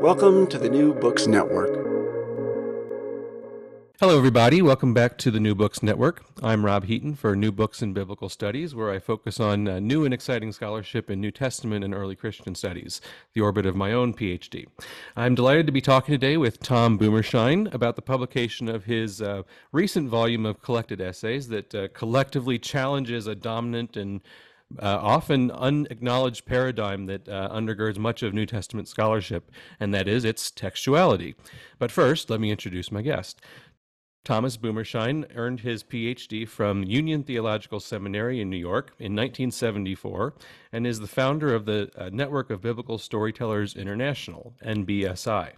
Welcome to the New Books Network. Hello, everybody. Welcome back to the New Books Network. I'm Rob Heaton for New Books in Biblical Studies, where I focus on uh, new and exciting scholarship in New Testament and early Christian studies, the orbit of my own PhD. I'm delighted to be talking today with Tom Boomershine about the publication of his uh, recent volume of collected essays that uh, collectively challenges a dominant and uh, often unacknowledged paradigm that uh, undergirds much of New Testament scholarship, and that is its textuality. But first, let me introduce my guest. Thomas Boomershine earned his PhD from Union Theological Seminary in New York in 1974 and is the founder of the uh, Network of Biblical Storytellers International, NBSI.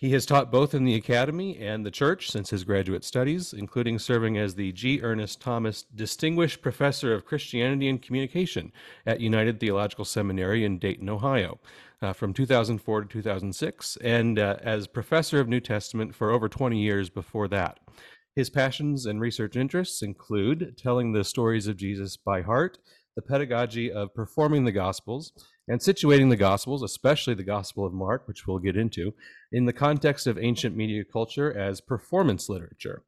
He has taught both in the academy and the church since his graduate studies, including serving as the G. Ernest Thomas Distinguished Professor of Christianity and Communication at United Theological Seminary in Dayton, Ohio, uh, from 2004 to 2006, and uh, as Professor of New Testament for over 20 years before that. His passions and research interests include telling the stories of Jesus by heart, the pedagogy of performing the Gospels, and situating the Gospels, especially the Gospel of Mark, which we'll get into, in the context of ancient media culture as performance literature.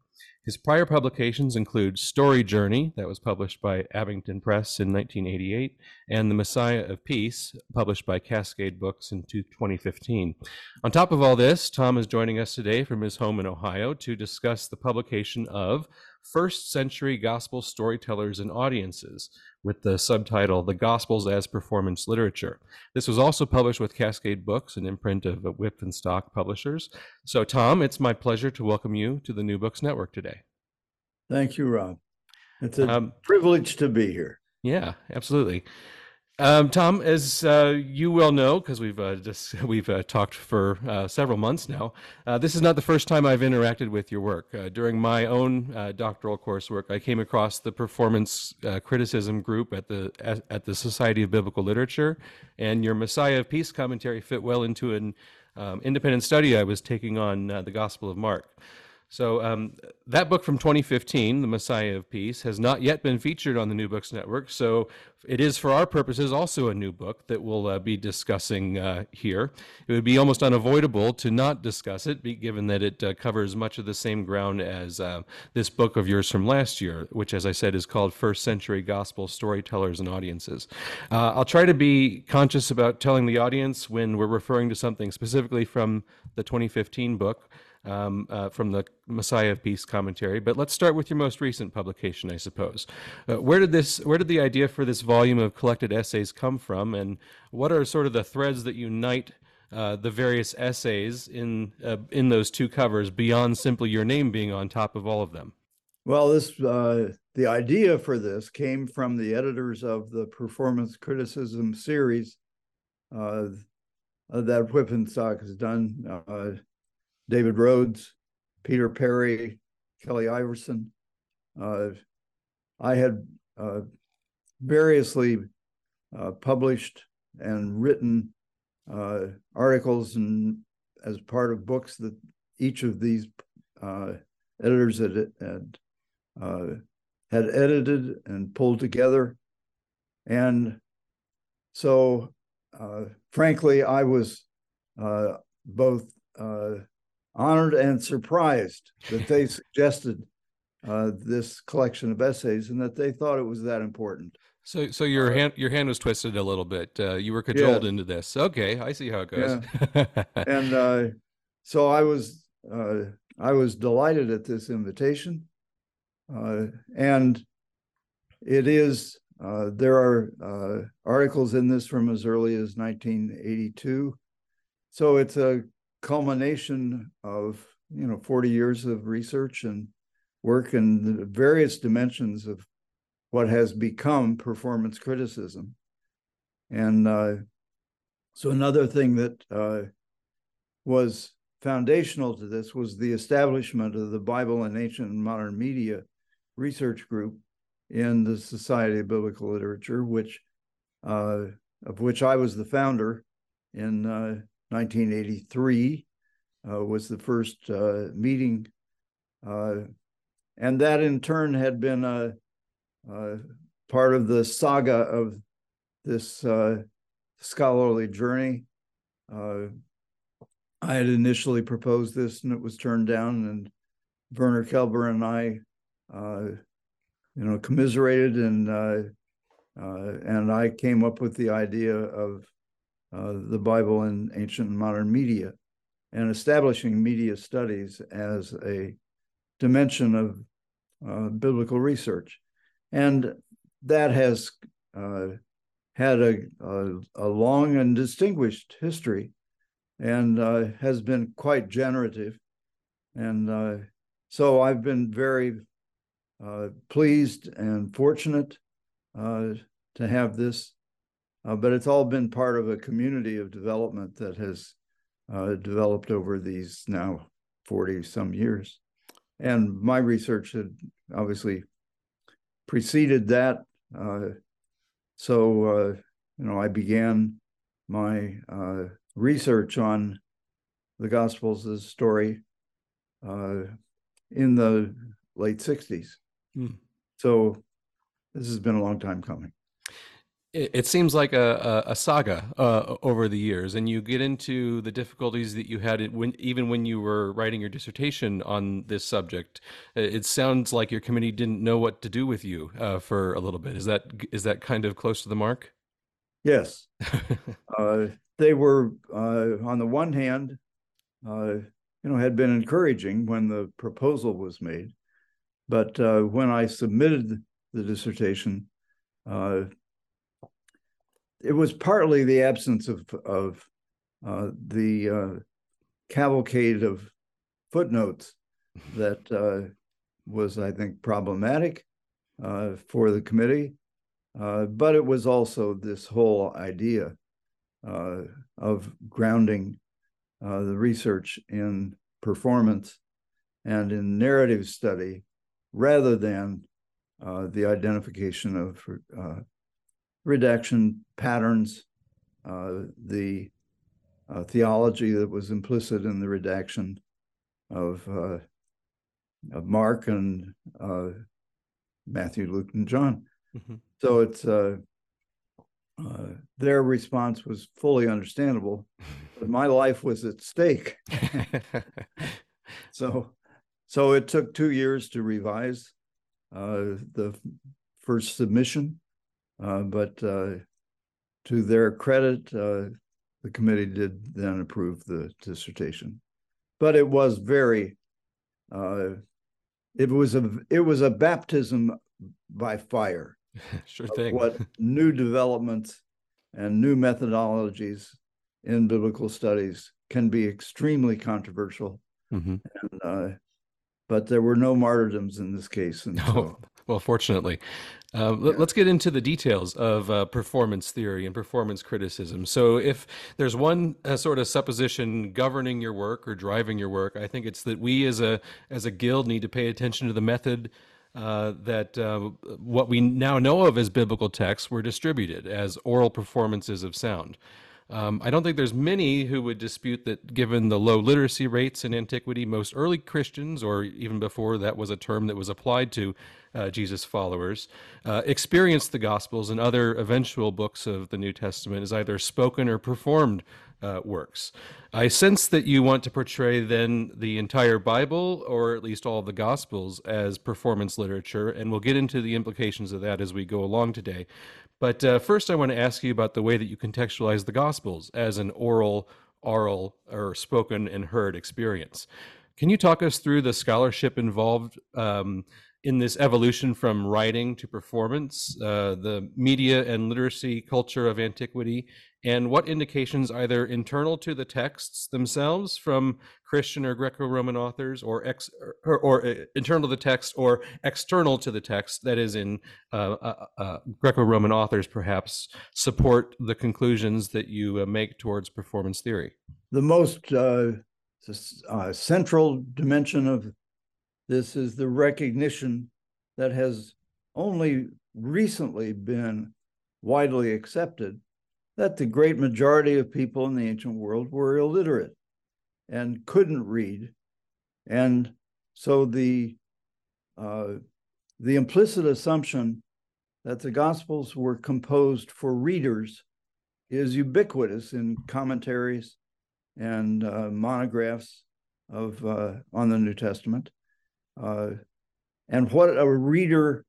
His prior publications include Story Journey, that was published by Abingdon Press in 1988, and The Messiah of Peace, published by Cascade Books in 2015. On top of all this, Tom is joining us today from his home in Ohio to discuss the publication of First Century Gospel Storytellers and Audiences, with the subtitle The Gospels as Performance Literature. This was also published with Cascade Books, an imprint of Wipf and Stock Publishers. So, Tom, it's my pleasure to welcome you to the New Books Network today. Thank you, Rob. It's a Um, privilege to be here. Yeah, absolutely. Um, Tom, as uh, you well know, because we've uh, just we've uh, talked for uh, several months now, uh, this is not the first time I've interacted with your work. Uh, during my own doctoral coursework, I came across the performance criticism group at the at, at the Society of Biblical Literature, and your Messiah of Peace commentary fit well into an um, independent study I was taking on the Gospel of Mark. So um, that book from 2015, The Messiah of Peace, has not yet been featured on the New Books Network. So it is, for our purposes, also a new book that we'll uh, be discussing uh, here. It would be almost unavoidable to not discuss it, given that it uh, covers much of the same ground as uh, this book of yours from last year, which, as I said, is called First Century Gospel Storytellers and Audiences. Uh, I'll try to be conscious about telling the audience when we're referring to something specifically from the 2015 book um, uh, from the Messiah of Peace commentary. But let's start with your most recent publication, I suppose. Uh, where did this? Where did the idea for this volume of collected essays come from, and what are sort of the threads that unite? Uh, the various essays in uh, in those two covers beyond simply your name being on top of all of them. Well, this uh, the idea for this came from the editors of the performance criticism series uh, that Wipf and Stock has done. Uh, David Rhoads, Peter Perry, Kelly Iverson. Uh, I had uh, variously uh, published and written uh, articles and as part of books that each of these uh, editors had had, uh, had edited and pulled together, and so frankly, I was both honored and surprised that they suggested uh, this collection of essays and that they thought it was that important. So, so your hand your hand was twisted a little bit. Uh, you were cajoled Yeah. into this. Okay, I see how it goes. Yeah. and uh, so I was uh, I was delighted at this invitation, uh, and it is uh, there are uh, articles in this from as early as 1982, so it's a culmination of you know 40 years of research and work in the various dimensions of what has become performance criticism, and uh, so another thing that uh, was foundational to this was the establishment of the Bible and Ancient and Modern Media Research Group in the Society of Biblical Literature, which uh, of which I was the founder in uh, 1983. Uh, was the first uh, meeting, uh, and that in turn had been a, a part of the saga of this uh, scholarly journey. Uh, I had initially proposed this and it was turned down, and Werner Kelber and I, you know, commiserated and uh, and I came up with the idea of uh, the Bible in ancient and modern media, and establishing media studies as a dimension of uh, biblical research, and that has uh, had a, a, a long and distinguished history and uh, has been quite generative. And uh, so I've been very pleased and fortunate to have this, uh, but it's all been part of a community of development that has uh, developed over these now 40 some years. And my research had obviously preceded that. so, you know, I began my research on the Gospels as story uh, in the late 60s. Hmm. So this has been a long time coming. It, it seems like a, a, saga uh, over the years, and you get into the difficulties that you had when, even when you were writing your dissertation on this subject. It it sounds like your committee didn't know what to do with you uh, for a little bit. Is that is that kind of close to the mark? Yes. uh, they were, uh, on the one hand, uh, you know, had been encouraging when the proposal was made. But uh, when I submitted the dissertation, uh, it was partly the absence of, of uh, the uh, cavalcade of footnotes that was, I think, problematic for the committee. Uh, but it was also this whole idea uh, of grounding uh, the research in performance and in narrative study rather than uh, the identification of uh, redaction patterns, the theology that was implicit in the redaction of, of Mark and Matthew, Luke, and John. Mm-hmm. So it's uh, uh, their response was fully understandable, but my life was at stake. so, so it took two years to revise uh, the first submission, uh, but uh, to their credit, uh, the committee did then approve the dissertation. But it was very, it was a it was a baptism by fire sure thing. what new developments and new methodologies in biblical studies can be extremely controversial. Mm-hmm. And, uh, but there were no martyrdoms in this case. And no. So, well, fortunately. Uh, yeah. Let's get into the details of uh, performance theory and performance criticism. So, if there's one uh, sort of supposition governing your work or driving your work, I think it's that we as a as a guild need to pay attention to the method uh, that uh, what we now know of as biblical texts were distributed as oral performances of sound. Um, I don't think there's many who would dispute that, given the low literacy rates in antiquity, most early Christians, or even before that was a term that was applied to uh, Jesus' followers, uh, experienced the Gospels and other eventual books of the New Testament as either spoken or performed uh, works. I sense that you want to portray then the entire Bible, or at least all of the Gospels, as performance literature, and we'll get into the implications of that as we go along today. But uh, first, I want to ask you about the way that you contextualize the Gospels as an oral, oral, or spoken and heard experience. Can you talk us through the scholarship involved um, in this evolution from writing to performance, uh, the media and literacy culture of antiquity, and what indications, either internal to the texts themselves from Christian or Greco-Roman authors, or, ex, or, or uh, internal to the text, or external to the text, that is, in uh, uh, uh Greco-Roman authors, perhaps support the conclusions that you uh, make towards performance theory. The most uh, central dimension of this is the recognition that has only recently been widely accepted that the great majority of people in the ancient world were illiterate and couldn't read. And so the uh, the implicit assumption that the Gospels were composed for readers is ubiquitous in commentaries and uh, monographs of uh, on the New Testament. Uh, and what a reader,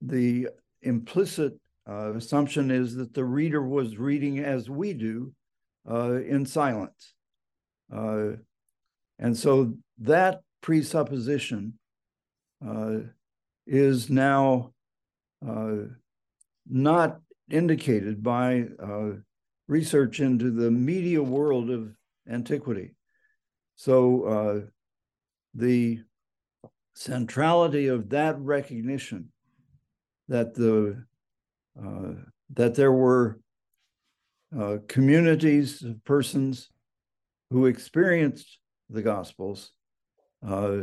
the implicit uh, assumption is that the reader was reading as we do uh, in silence. Uh, and so that presupposition uh, is now uh, not indicated by research into the media world of antiquity. So the centrality of that recognition that the uh, that there were uh, communities of persons who experienced the gospels uh,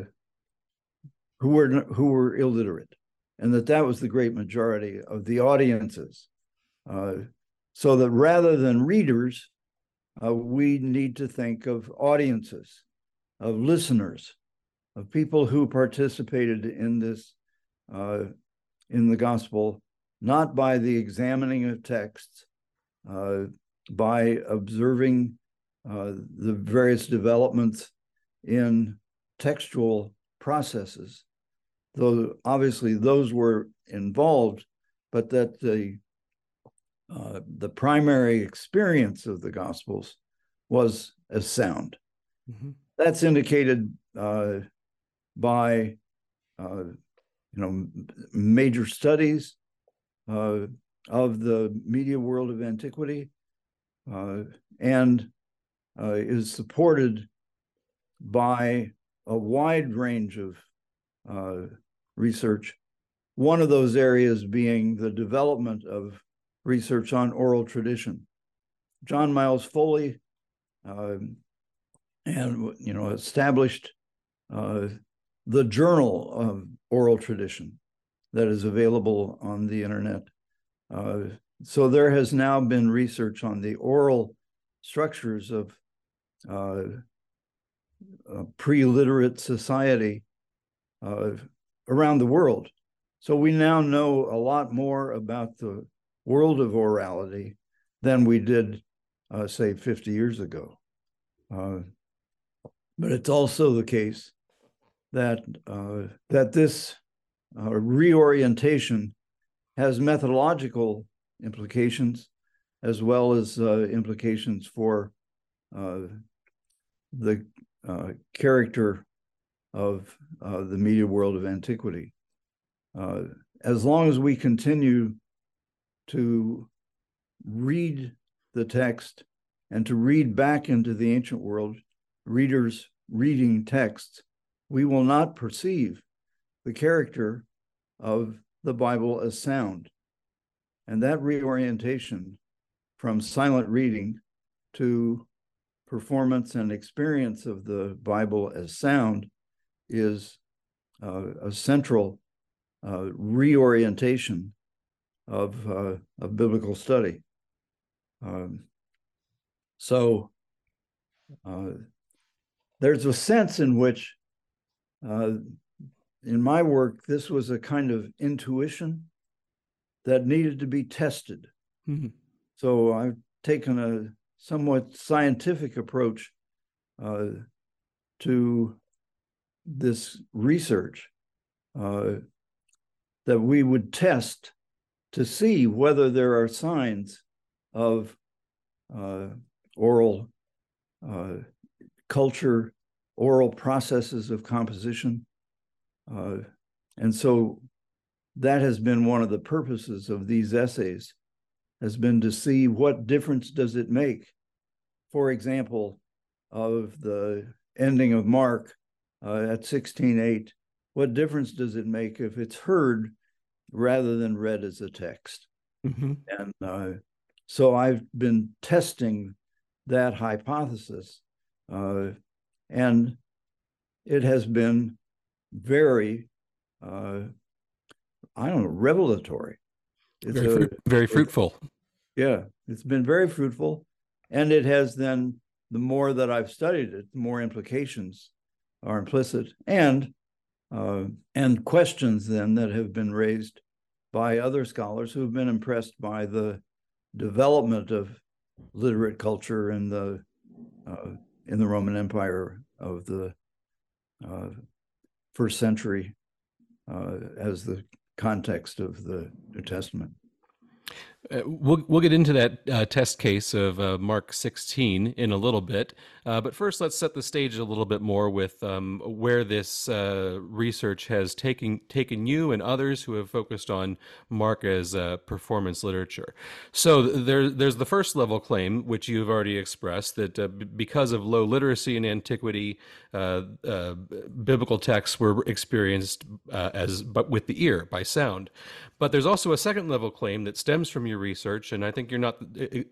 who were who were illiterate and that that was the great majority of the audiences. Uh, so that rather than readers uh, we need to think of audiences of listeners of people who participated in this in the gospel, not by the examining of texts, uh, by observing uh, the various developments in textual processes, though obviously those were involved, but that the uh, the primary experience of the Gospels was as sound. Mm-hmm. That's indicated uh, by uh, you know major studies uh, of the media world of antiquity uh, and uh, is supported by a wide range of uh, research. One of those areas being the development of research on oral tradition. John Miles Foley um, and you know established uh, the journal of oral tradition that is available on the internet. Uh, so there has now been research on the oral structures of uh, pre-literate society uh, around the world. So we now know a lot more about the world of orality than we did, uh, say, 50 years ago. Uh, but it's also the case that uh, that this uh, reorientation has methodological implications as well as uh, implications for uh, the uh, character of uh, the media world of antiquity. as long as we continue to read the text and to read back into the ancient world, readers reading texts we will not perceive the character of the Bible as sound. And that reorientation from silent reading to performance and experience of the Bible as sound is uh, a central uh, reorientation of, uh, of biblical study. Um, so uh, there's a sense in which uh, in my work, this was a kind of intuition that needed to be tested. Mm-hmm. So I've taken a somewhat scientific approach uh, to this research uh, that we would test to see whether there are signs of uh, oral uh, culture, oral processes of composition. Uh, and so that has been one of the purposes of these essays has been to see what difference does it make for example of the ending of mark uh, at 16.8 what difference does it make if it's heard rather than read as a text mm-hmm. and uh, so i've been testing that hypothesis uh, and it has been very uh, I don't know, revelatory. It's very, a, very fruitful. It, yeah, it's been very fruitful. And it has then, the more that I've studied it, the more implications are implicit and uh, and questions then that have been raised by other scholars who've been impressed by the development of literate culture in the uh, in the Roman Empire of the uh, first century uh, as the context of the New Testament. Uh, we'll we'll get into that uh, test case of uh, Mark 16 in a little bit, uh, but first let's set the stage a little bit more with um, where this uh, research has taken taken you and others who have focused on Mark as uh, performance literature. So there there's the first level claim which you've already expressed that b- because of low literacy in antiquity, Uh, uh, biblical texts were experienced uh, as but with the ear by sound. But there's also a second level claim that stems from your research, and I think you're not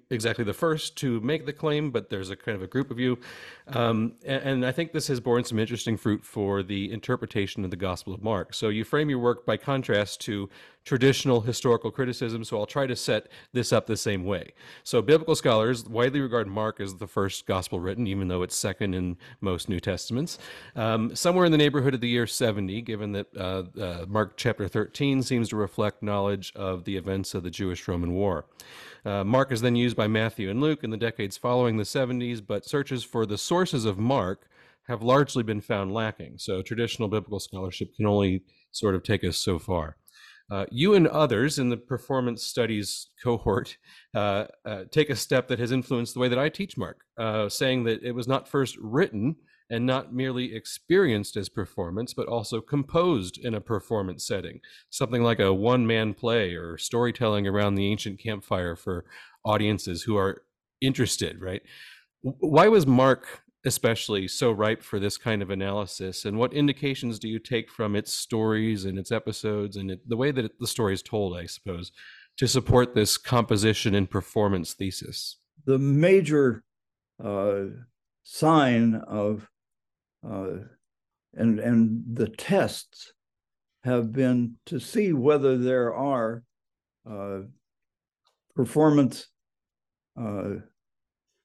exactly the first to make the claim, but there's a kind of a group of you. Um, and, and, I think this has borne some interesting fruit for the interpretation of the Gospel of Mark. So you frame your work by contrast to traditional historical criticism, so I'll try to set this up the same way. So, biblical scholars widely regard Mark as the first gospel written, even though it's second in most New Testaments. Um, somewhere in the neighborhood of the year 70, given that uh, uh, Mark chapter 13 seems to reflect knowledge of the events of the Jewish Roman War. Uh, Mark is then used by Matthew and Luke in the decades following the 70s, but searches for the sources of Mark have largely been found lacking. So traditional biblical scholarship can only sort of take us so far. Uh, you and others in the performance studies cohort uh, uh, take a step that has influenced the way that I teach Mark, uh, saying that it was not first written and not merely experienced as performance, but also composed in a performance setting, something like a one man play or storytelling around the ancient campfire for audiences who are interested, right? Why was Mark especially so ripe for this kind of analysis? And what indications do you take from its stories and its episodes and it, the way that it, the story is told i suppose to support this composition and performance thesis? The major uh, sign of uh, and and the tests have been to see whether there are uh, performance uh,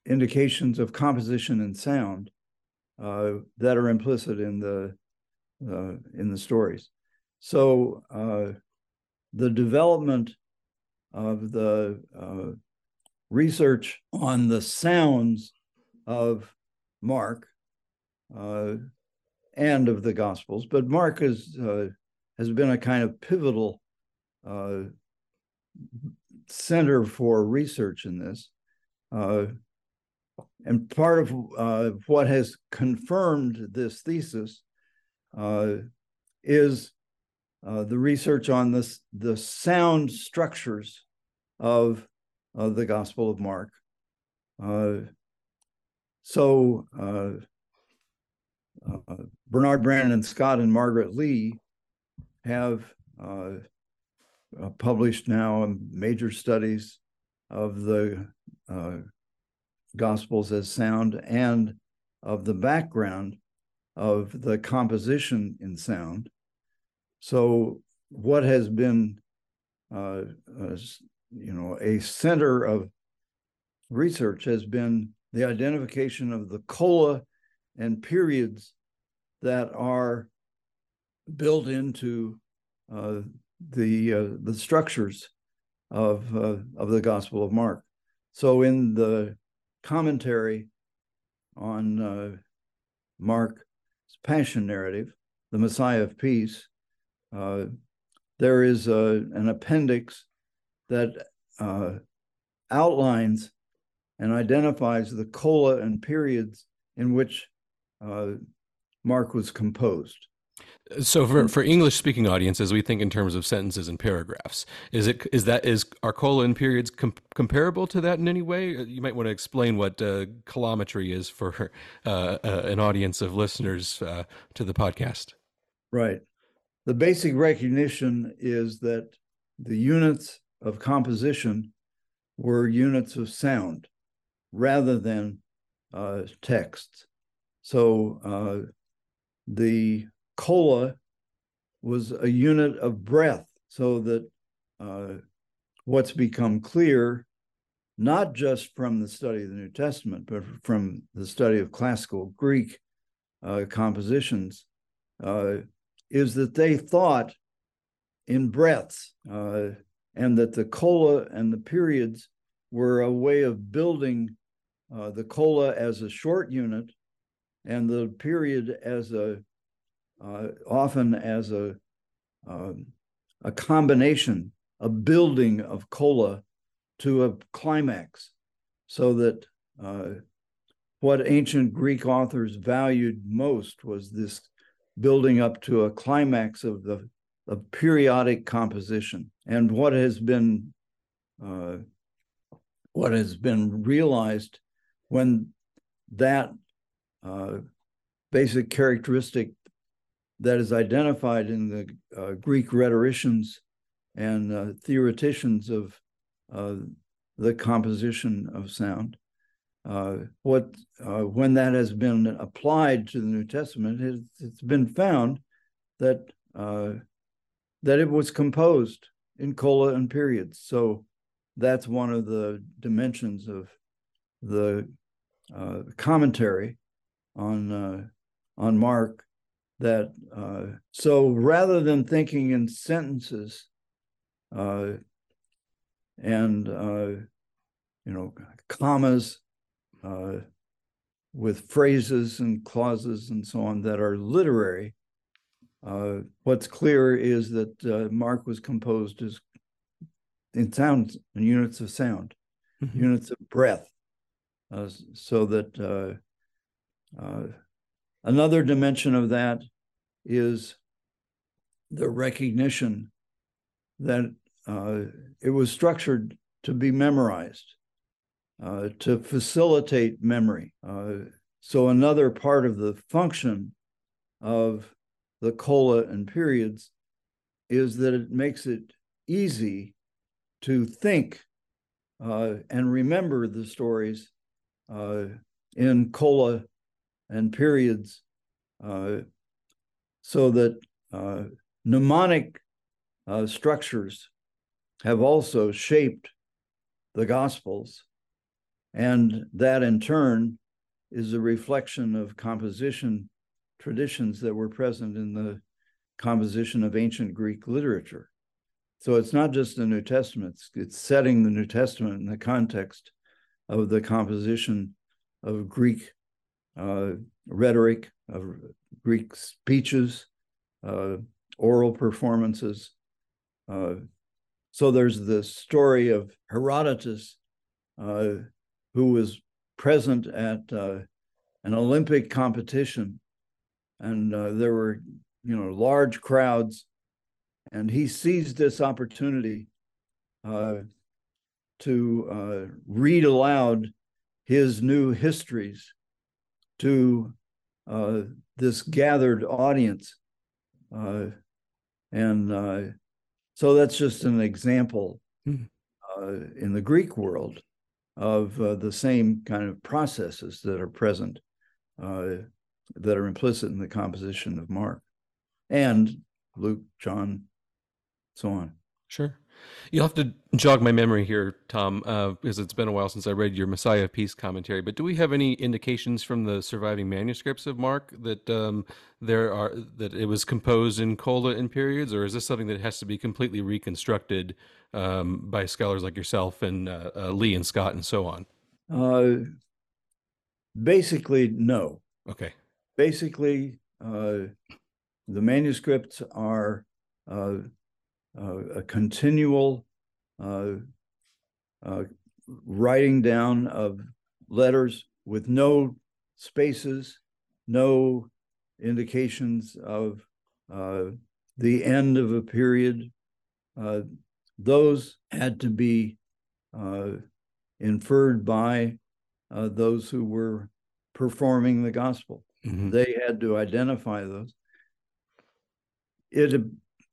indications of composition and sound uh, that are implicit in the uh, in the stories. So uh, the development of the uh, research on the sounds of Mark uh, and of the Gospels, but Mark is uh, has been a kind of pivotal center for research in this. Uh, and part of uh, what has confirmed this thesis uh, is uh, the research on this, the sound structures of, of the Gospel of Mark. Uh, so uh, uh, Bernard Brandon and Scott and Margaret Lee have published now major studies of the Gospels as sound and of the background of the composition in sound. So, what has been, uh, uh, you know, a center of research has been the identification of the cola and periods that are built into uh, the uh, the structures of uh, of the Gospel of Mark. So in the commentary on uh, Mark's passion narrative, the Messiah of Peace, uh, there is a, an appendix that uh, outlines and identifies the cola and periods in which uh, Mark was composed. So for, for English speaking audiences, we think in terms of sentences and paragraphs. Is it is that is are colon periods com- comparable to that in any way? You might want to explain what uh, colometry is for uh, uh, an audience of listeners uh, to the podcast. Right. The basic recognition is that the units of composition were units of sound rather than uh, text. So uh, the cola was a unit of breath, so that uh, what's become clear, not just from the study of the New Testament, but from the study of classical Greek uh, compositions, uh, is that they thought in breaths, uh, and that the cola and the periods were a way of building uh, the cola as a short unit and the period as a uh, often as a uh, a combination, a building of cola to a climax, so that uh, what ancient Greek authors valued most was this building up to a climax of the of periodic composition. And what has been uh, what has been realized when that uh, basic characteristic that is identified in the uh, Greek rhetoricians and uh, theoreticians of uh, the composition of sound. Uh, what uh, when that has been applied to the New Testament, it, has been found that uh, that it was composed in cola and periods. So that's one of the dimensions of the commentary on on Mark that uh, so rather than thinking in sentences uh, and uh, you know commas uh, with phrases and clauses and so on that are literary uh, what's clear is that uh, mark was composed as in sound in units of sound mm-hmm. units of breath so that Another dimension of that is the recognition that uh, it was structured to be memorized, uh, to facilitate memory. Uh, so, another part of the function of the cola and periods is that it makes it easy to think uh, and remember the stories uh, in cola and periods uh, so that uh, mnemonic uh, structures have also shaped the Gospels. And that in turn is a reflection of composition traditions that were present in the composition of ancient Greek literature. So it's not just the New Testament, it's, it's setting the New Testament in the context of the composition of Greek rhetoric, of Greek speeches, uh, oral performances. Uh, so there's the story of Herodotus, uh, who was present at uh, an Olympic competition, and uh, there were, you know, large crowds, and he seized this opportunity to read aloud his new histories to uh, this gathered audience. Uh, and uh, so that's just an example mm-hmm. in the Greek world of uh, the same kind of processes that are present, uh, that are implicit in the composition of Mark and Luke, John, so on. Sure. You'll have to jog my memory here, Tom, uh, because it's been a while since I read your Messiah of Peace commentary. But do we have any indications from the surviving manuscripts of Mark that um, there are that it was composed in cola and periods, or is this something that has to be completely reconstructed um, by scholars like yourself and uh, uh, Lee and Scott and so on? Uh, basically, no. Okay. Basically, uh, the manuscripts are uh, a continual uh, uh, writing down of letters with no spaces, no indications of uh, the end of a period. Uh, those had to be uh, inferred by uh, those who were performing the gospel. Mhm. They had to identify those. It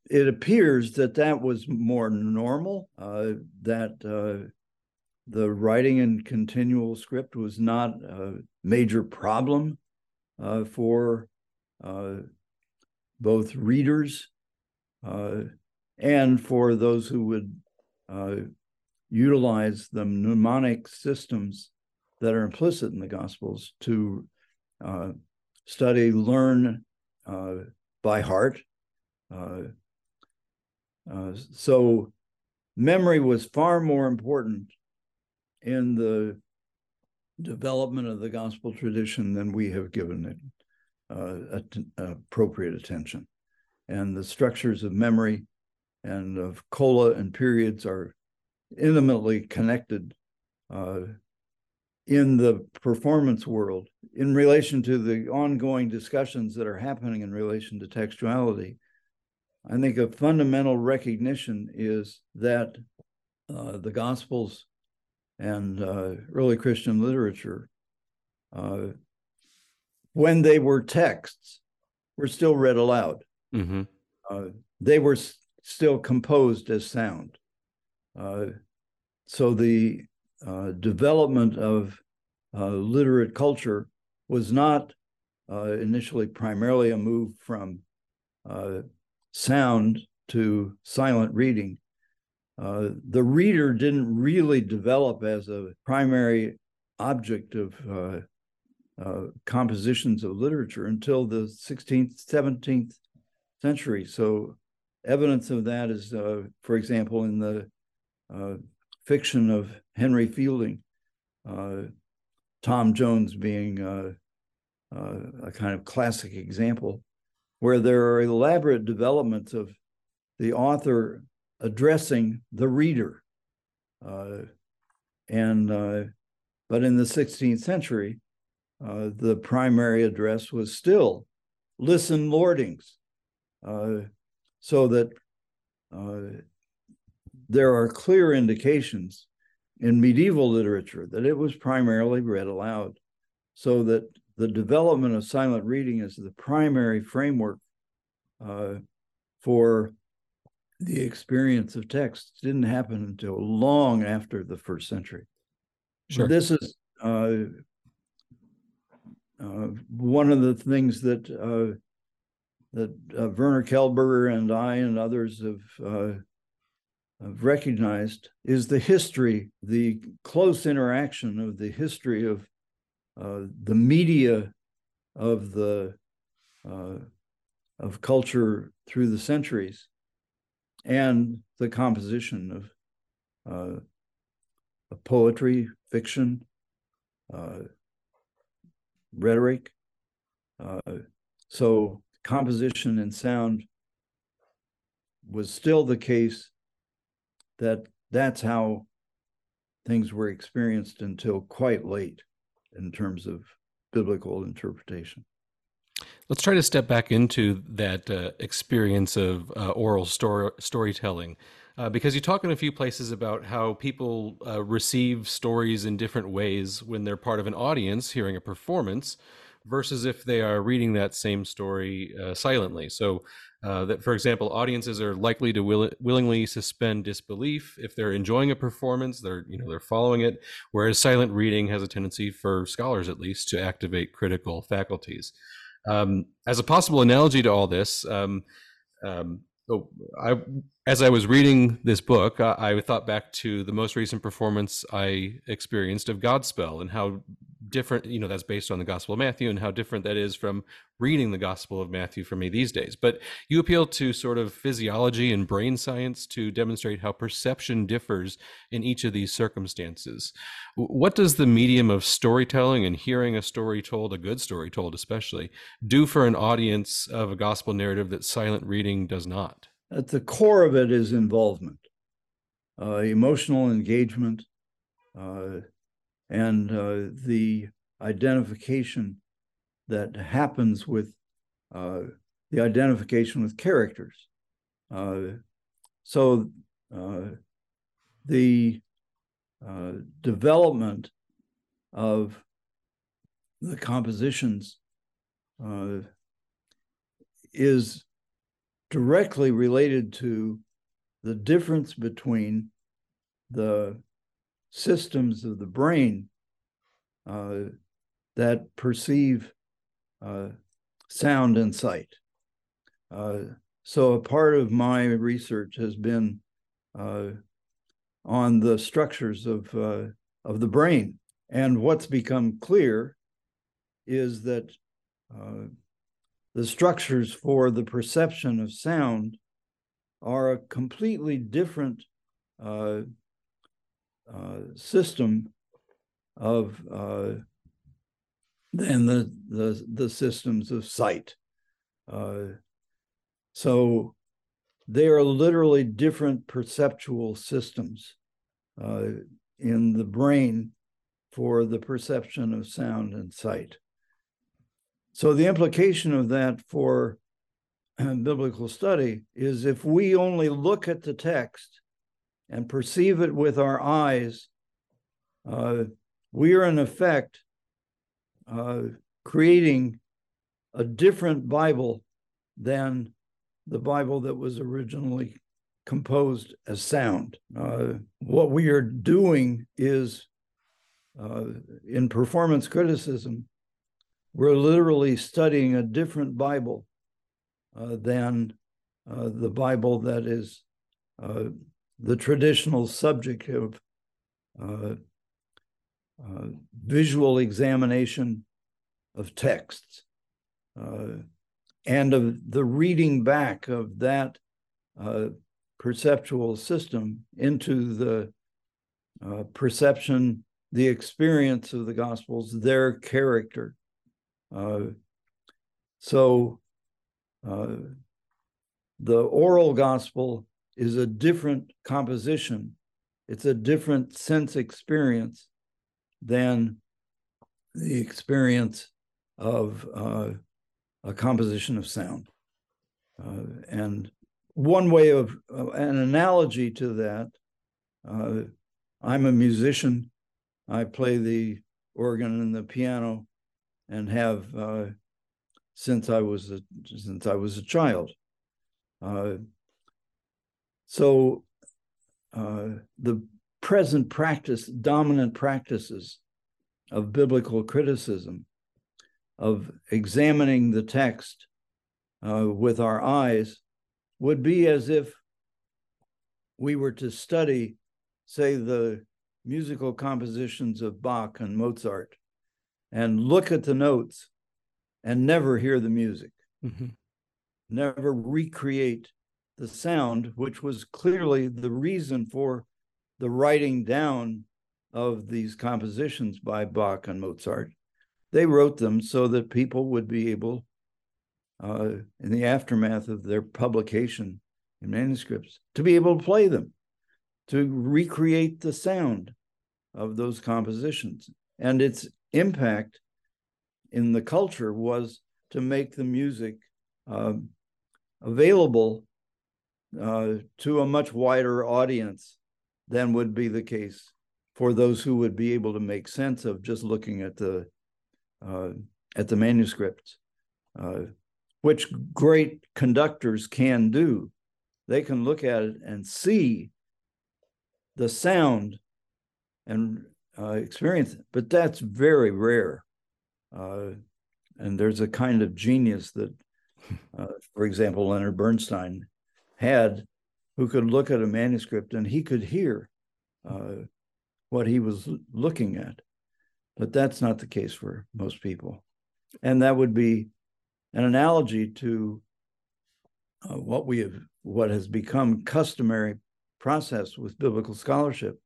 it appears that that was more normal. Uh, that uh, the writing in continual script was not a major problem uh, for uh, both readers uh, and for those who would uh, utilize the mnemonic systems that are implicit in the Gospels to study, learn by heart. Uh, so, memory was far more important in the development of the gospel tradition than we have given it uh, at- appropriate attention. And the structures of memory and of cola and periods are intimately connected uh, in the performance world in relation to the ongoing discussions that are happening in relation to textuality. I think a fundamental recognition is that uh, the Gospels and uh, early Christian literature, uh, when they were texts, were still read aloud. Mhm. Uh, they were s- still composed as sound. Uh, so the uh, development of uh, literate culture was not uh, initially primarily a move from uh, sound to silent reading. Uh, the reader didn't really develop as a primary object of uh, uh, compositions of literature until the 16th, 17th century. So, evidence of that is, uh, for example, in the uh, fiction of Henry Fielding, uh, Tom Jones being a kind of classic example, where there are elaborate developments of the author addressing the reader. Uh, and uh, but in the 16th century, uh, the primary address was still listen lordings, uh, so that uh, there are clear indications in medieval literature that it was primarily read aloud, so that the development of silent reading as the primary framework uh, for the experience of text didn't happen until long after the first century. Sure. This is uh, uh, one of the things that uh, that uh, Werner Kelber and I and others have, uh, have recognized is the history, the close interaction of the history of the media of the uh, of culture through the centuries and the composition of, uh, of poetry, fiction, uh, rhetoric. Uh, so composition and sound was still the case that that's how things were experienced until quite late in terms of biblical interpretation. Let's try to step back into that uh, experience of uh, oral story storytelling. Uh, because you talk in a few places about how people uh, receive stories in different ways when they're part of an audience hearing a performance versus if they are reading that same story uh, silently. So, uh, that, for example, audiences are likely to will- willingly suspend disbelief if they're enjoying a performance. They're you know they're following it, whereas silent reading has a tendency, for scholars at least, to activate critical faculties. Um, as a possible analogy to all this, um, um, so I as I was reading this book, I, I, thought back to the most recent performance I experienced of Godspell and how different, you know, that's based on the Gospel of Matthew and how different that is from reading the Gospel of Matthew for me these days. But you appeal to sort of physiology and brain science to demonstrate how perception differs in each of these circumstances. What does the medium of storytelling and hearing a story told, a good story told especially, do for an audience of a gospel narrative that silent reading does not? At the core of it is involvement, uh, emotional engagement, uh, and uh, the identification that happens with uh, the identification with characters. Uh, so uh, the development of the compositions is directly related to the difference between the systems of the brain uh, that perceive uh, sound and sight. Uh, so, a part of my research has been uh, on the structures of, uh, of the brain. And what's become clear is that uh, the structures for the perception of sound are a completely different uh, uh, system of uh, than the, the the systems of sight. Uh, so they are literally different perceptual systems uh, in the brain for the perception of sound and sight. So the implication of that for biblical study is if we only look at the text and perceive it with our eyes, uh, we are in effect uh, creating a different Bible than the Bible that was originally composed as sound. Uh, what we are doing is uh, in performance criticism, we're literally studying a different Bible uh, than uh, the Bible that is uh, the traditional subject of uh, uh, visual examination of texts uh, and of the reading back of that perceptual system into the perception, the experience of the Gospels, their character. Uh, so uh, the oral gospel is a different composition, it's a different sense experience than the experience of uh, a composition of sound. Uh, and one way of uh, an analogy to that, uh, I'm a musician. I play the organ and the piano and have uh, since I was a, since I was a child. Uh, so uh, the present practice, dominant practices of biblical criticism, of examining the text uh, with our eyes, would be as if we were to study, say, the musical compositions of Bach and Mozart and look at the notes and never hear the music, mm-hmm. never recreate the sound, which was clearly the reason for the writing down of these compositions by Bach and Mozart. They wrote them so that people would be able, uh, in the aftermath of their publication in manuscripts, to be able to play them, to recreate the sound of those compositions. And it's impact in the culture was to make the music uh, available uh, to a much wider audience than would be the case for those who would be able to make sense of just looking at the uh, at the manuscripts, uh, which great conductors can do. They can look at it and see the sound and uh, experience but that's very rare. Uh, and there's a kind of genius that, uh, for example, Leonard Bernstein had who could look at a manuscript and he could hear uh, what he was looking at. But that's not the case for most people. And that would be an analogy to uh, what we have, what has become customary process with biblical scholarship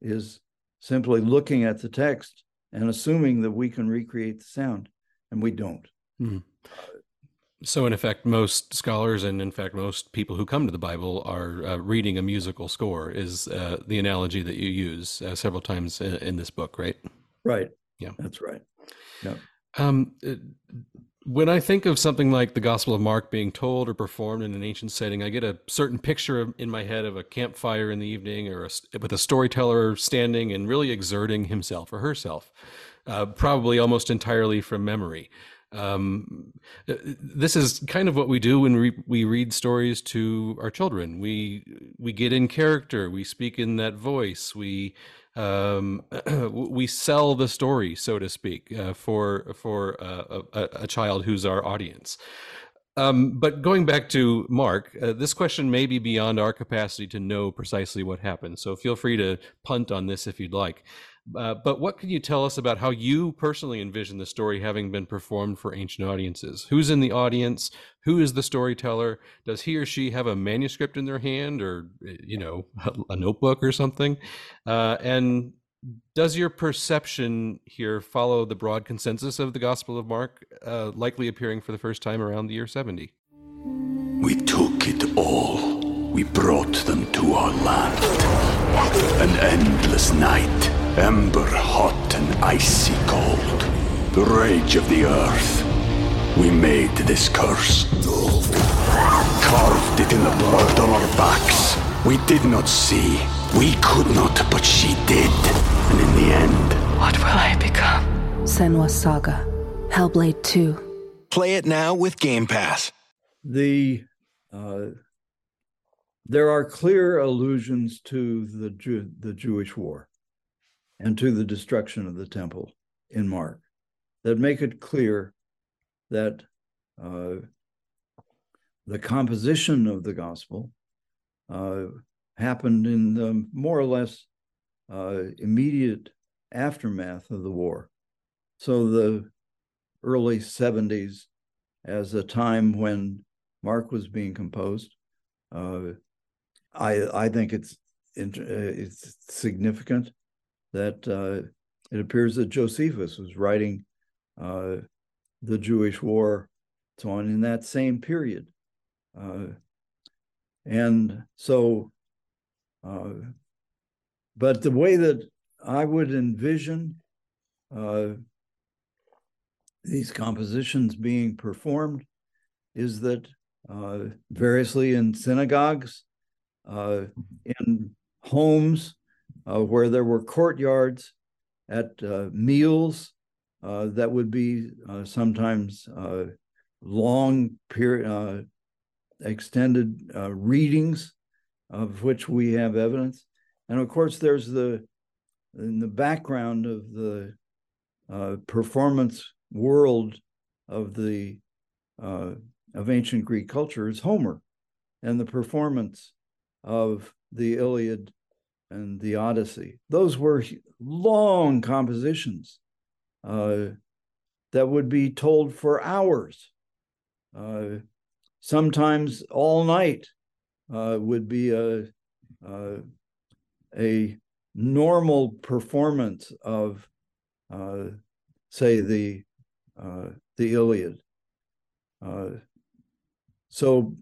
is simply looking at the text and assuming that we can recreate the sound, and we don't. Mm-hmm. So, in effect, most scholars and, in fact, most people who come to the Bible are uh, reading a musical score, is uh, the analogy that you use uh, several times in, in, this book, right? Right. Yeah. That's right. Yeah. Um, uh, when I think of something like the Gospel of Mark being told or performed in an ancient setting, I get a certain picture in my head of a campfire in the evening or a, with a storyteller standing and really exerting himself or herself, uh, probably almost entirely from memory. Um, uh, this is kind of what we do when we, we read stories to our children. We we get in character. We speak in that voice. We um, we sell the story, so to speak, uh, for for uh, a, a, child who's our audience. Um, but going back to Mark, uh, this question may be beyond our capacity to know precisely what happened. So feel free to punt on this if you'd like. Uh, but what can you tell us about how you personally envision the story having been performed for ancient audiences? Who's in the audience? Who is the storyteller? Does he or she have a manuscript in their hand, or eh, you know, a, notebook or something? Uh, and does your perception here follow the broad consensus of the Gospel of Mark, uh, likely appearing for the first time around the year seventy? We took it all. We brought them to our land. An endless night Ember hot and icy cold. The rage of the earth. We made this curse. Carved it in the blood on our backs. We did not see. We could not, but she did. And in the end... What will I become? Senua Saga. Hellblade 2. Play it now with Game Pass. The... Uh, there are clear allusions to the Jew, the Jewish war and to the destruction of the temple in Mark that make it clear that uh, the composition of the gospel uh, happened in the more or less uh, immediate aftermath of the war. So the early 70s, as a time when Mark was being composed, uh, I I think it's uh, it's significant that uh, it appears that Josephus was writing uh, the Jewish war, so on in that same period. Uh, and so, uh, but the way that I would envision uh, these compositions being performed is that uh, variously in synagogues, in homes, uh, where there were courtyards at uh, meals uh, that would be uh, sometimes uh, long period, extended readings of which we have evidence. And of course, there's the in the background of the performance world of the of ancient Greek culture is Homer and the performance of the Iliad and the Odyssey. Those were long compositions uh, that would be told for hours. Uh, sometimes all night uh, would be a, uh, a normal performance of, uh, say, the uh, the Iliad. so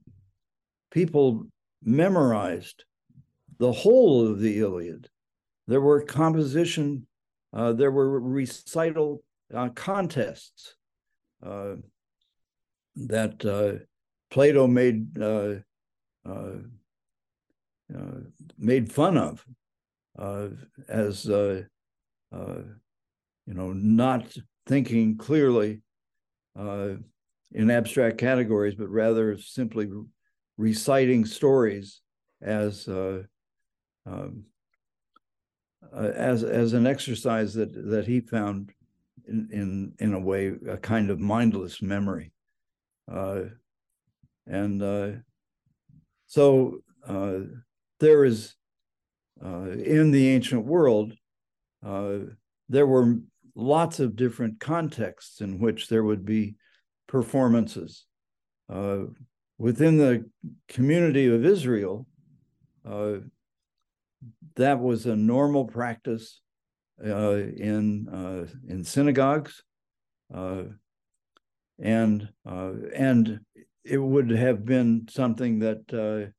people memorized the whole of the Iliad. There were composition, uh, there were recital uh, contests uh, that uh, Plato made uh, uh, made fun of as you know not thinking clearly in abstract categories, but rather simply reciting stories as uh, um, uh, as as an exercise that that he found in in in a way a kind of mindless memory, uh, and uh, so there is in the ancient world there were lots of different contexts in which there would be performances. Uh, within the community of Israel, uh, that was a normal practice uh, in uh, in synagogues, uh, and uh, and it would have been something that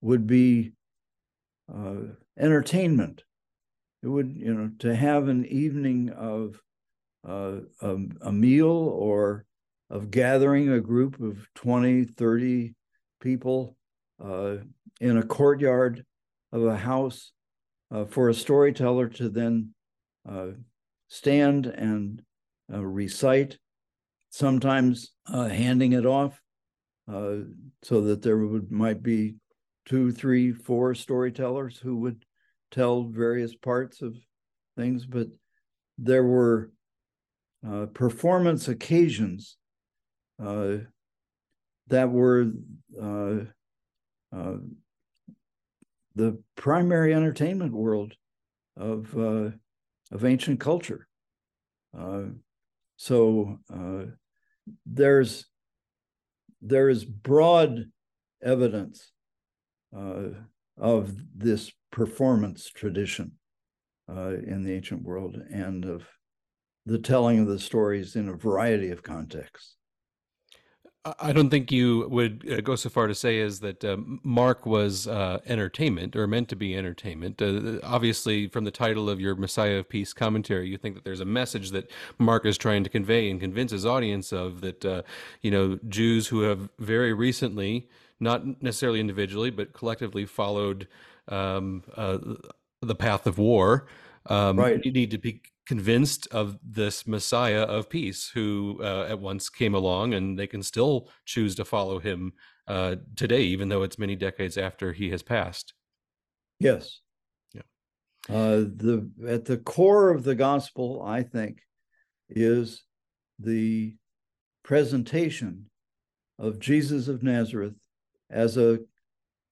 would be entertainment. It would you know to have an evening of uh, a, a, meal or of gathering a group of 20 30 people uh, in a courtyard of a house uh, for a storyteller to then uh, stand and uh, recite sometimes uh, handing it off so that there would might be two three four storytellers who would tell various parts of things, but there were uh, performance occasions uh, that were uh, uh the primary entertainment world of uh, of ancient culture. Uh, so there's there is broad evidence of this performance tradition uh, in the ancient world and of the telling of the stories in a variety of contexts. I don't think you would uh, go so far to say as that uh, Mark was uh, entertainment or meant to be entertainment. Uh, obviously, from the title of your Messiah of Peace commentary, you think that there's a message that Mark is trying to convey and convince his audience of that, uh, you know, Jews who have very recently, not necessarily individually, but collectively followed um, uh, the path of war. Um, right. You need to be convinced of this Messiah of peace who uh, at once came along, and they can still choose to follow him uh, today, even though it's many decades after he has passed. Yes. Yeah. Uh, the at the core of the gospel, I think, is the presentation of Jesus of Nazareth as a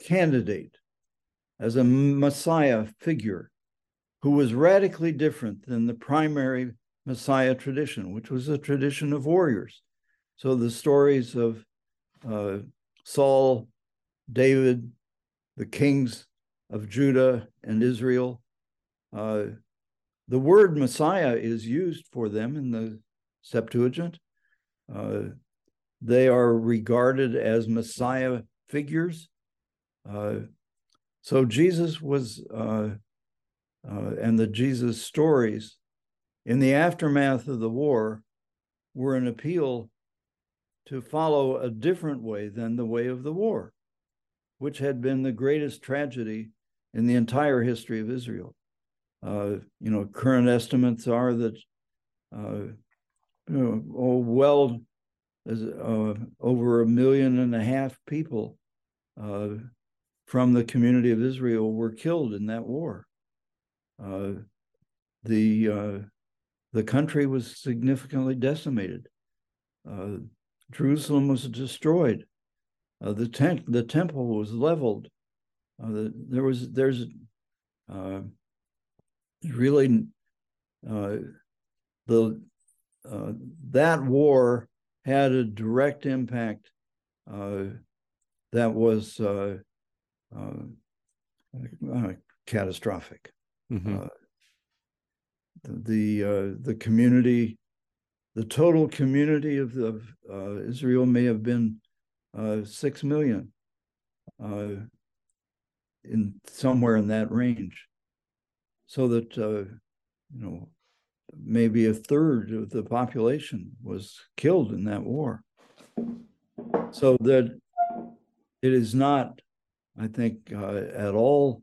candidate as a Messiah figure who was radically different than the primary Messiah tradition, which was a tradition of warriors. So the stories of uh, Saul, David, the kings of Judah and Israel, uh, the word Messiah is used for them in the Septuagint. Uh, they are regarded as Messiah figures. Uh, so Jesus was, uh, and the Jesus stories in the aftermath of the war were an appeal to follow a different way than the way of the war, which had been the greatest tragedy in the entire history of Israel. Uh, you know, current estimates are that uh, you know, oh, well, uh, over a million and a half people uh, from the community of Israel were killed in that war. Uh, the uh, the country was significantly decimated. Uh, Jerusalem was destroyed. Uh, the tent the temple was leveled. Uh, the, there was there's really the that war had a direct impact that was catastrophic. Mm-hmm. Uh, the uh, the community, the total community of, of uh, Israel may have been uh, six million, in somewhere in that range, so that you know maybe a third of the population was killed in that war. So that it is not I think, uh, at all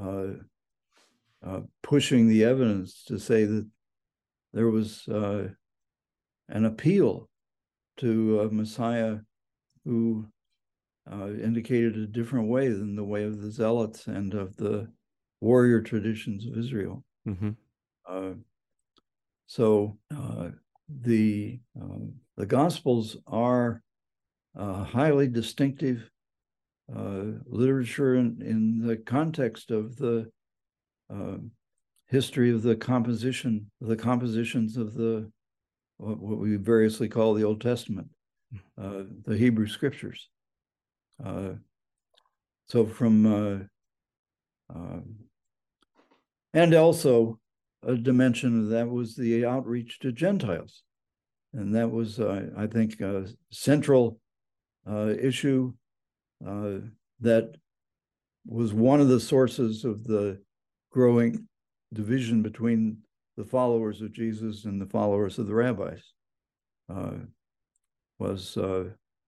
uh, uh, pushing the evidence to say that there was uh, an appeal to a Messiah who uh, indicated a different way than the way of the Zealots and of the warrior traditions of Israel. Mm-hmm. Uh, so the the Gospels are highly distinctive uh, literature in, in the context of the uh, history of the composition, the compositions of the what, we variously call the Old Testament, uh, the Hebrew Scriptures. Uh, so from uh, and also a dimension of that was the outreach to Gentiles, and that was, I think, a central issue that was one of the sources of the growing division between the followers of Jesus and the followers of the rabbis. Uh, was uh,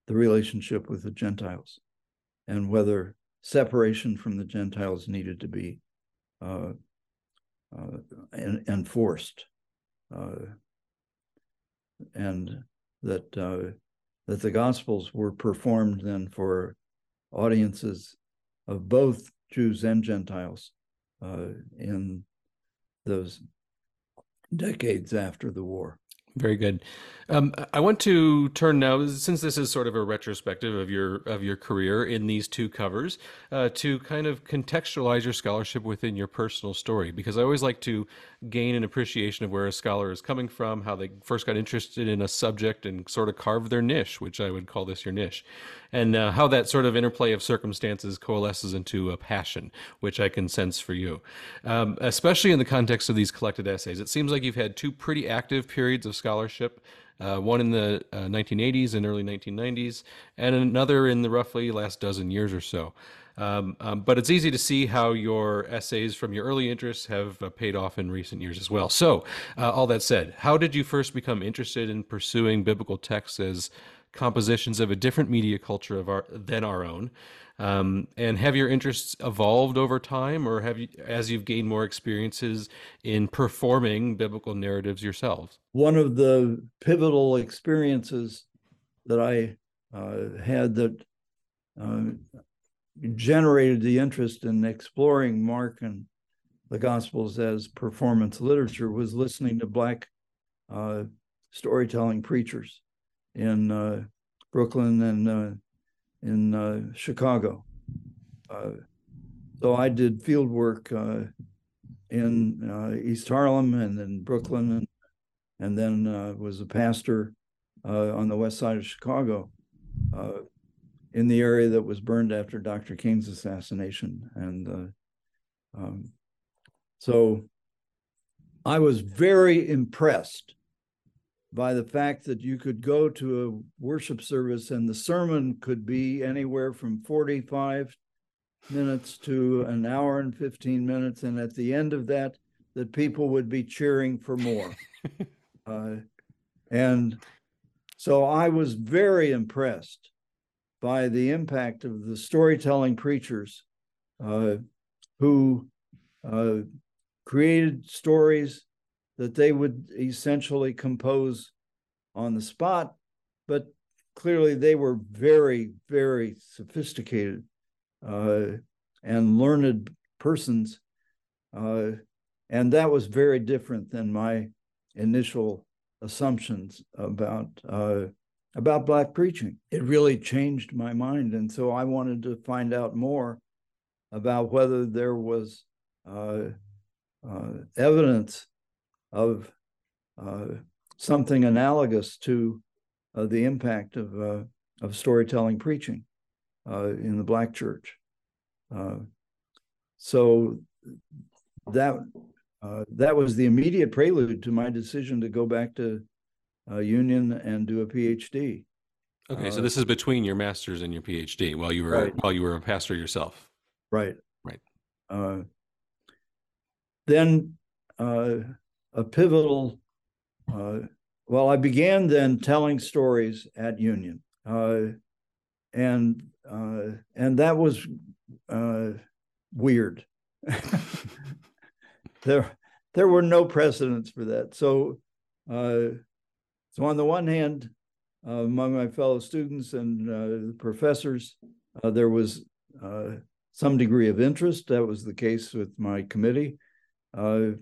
the relationship with the Gentiles, and whether separation from the Gentiles needed to be uh, uh, enforced, uh, and that uh, that the Gospels were performed then for audiences of both Jews and Gentiles uh, in those decades after the war. Very good. Um, I want to turn now, since this is sort of a retrospective of your of your career in these two covers, uh, to kind of contextualize your scholarship within your personal story, because I always like to gain an appreciation of where a scholar is coming from, how they first got interested in a subject and sort of carved their niche, which I would call this your niche, and uh, how that sort of interplay of circumstances coalesces into a passion, which I can sense for you, um, especially in the context of these collected essays. It seems like you've had two pretty active periods of scholarship uh, one in the uh, 1980s and early 1990s, and another in the roughly last dozen years or so. Um, um, but it's easy to see how your essays from your early interests have uh, paid off in recent years as well. So, uh, all that said, how did you first become interested in pursuing biblical texts as compositions of a different media culture of our, than our own? Um, and have your interests evolved over time, or have you, as you've gained more experiences in performing biblical narratives yourselves? One of the pivotal experiences that I uh, had that uh, generated the interest in exploring Mark and the Gospels as performance literature was listening to Black uh, storytelling preachers in uh, Brooklyn and uh, in uh, Chicago. Uh, so I did field work uh, in East Harlem and then Brooklyn, and, and then was a pastor on the west side of Chicago in the area that was burned after Dr. King's assassination. And um, so I was very impressed by the fact that you could go to a worship service and the sermon could be anywhere from 45 minutes to an hour and 15 minutes. And at the end of that, that people would be cheering for more. uh, and so I was very impressed by the impact of the storytelling preachers uh, who uh, created stories that they would essentially compose on the spot, but clearly they were very, very sophisticated uh, and learned persons. Uh, and that was very different than my initial assumptions about uh, about black preaching. It really changed my mind, and so I wanted to find out more about whether there was uh, uh, evidence of uh, something analogous to uh, the impact of uh, of storytelling preaching uh, in the Black Church. Uh, so that that was the immediate prelude to my decision to go back to Union and do a PhD. Okay, so this is between your master's and your PhD while you were right. while you were a pastor yourself. Right. Right. then a pivotal. Uh, well, I began then telling stories at Union, uh, and uh, and that was uh, weird. there, there were no precedents for that. So, uh, so on the one hand, among my fellow students and professors, there was some degree of interest. That was the case with my committee. Uh,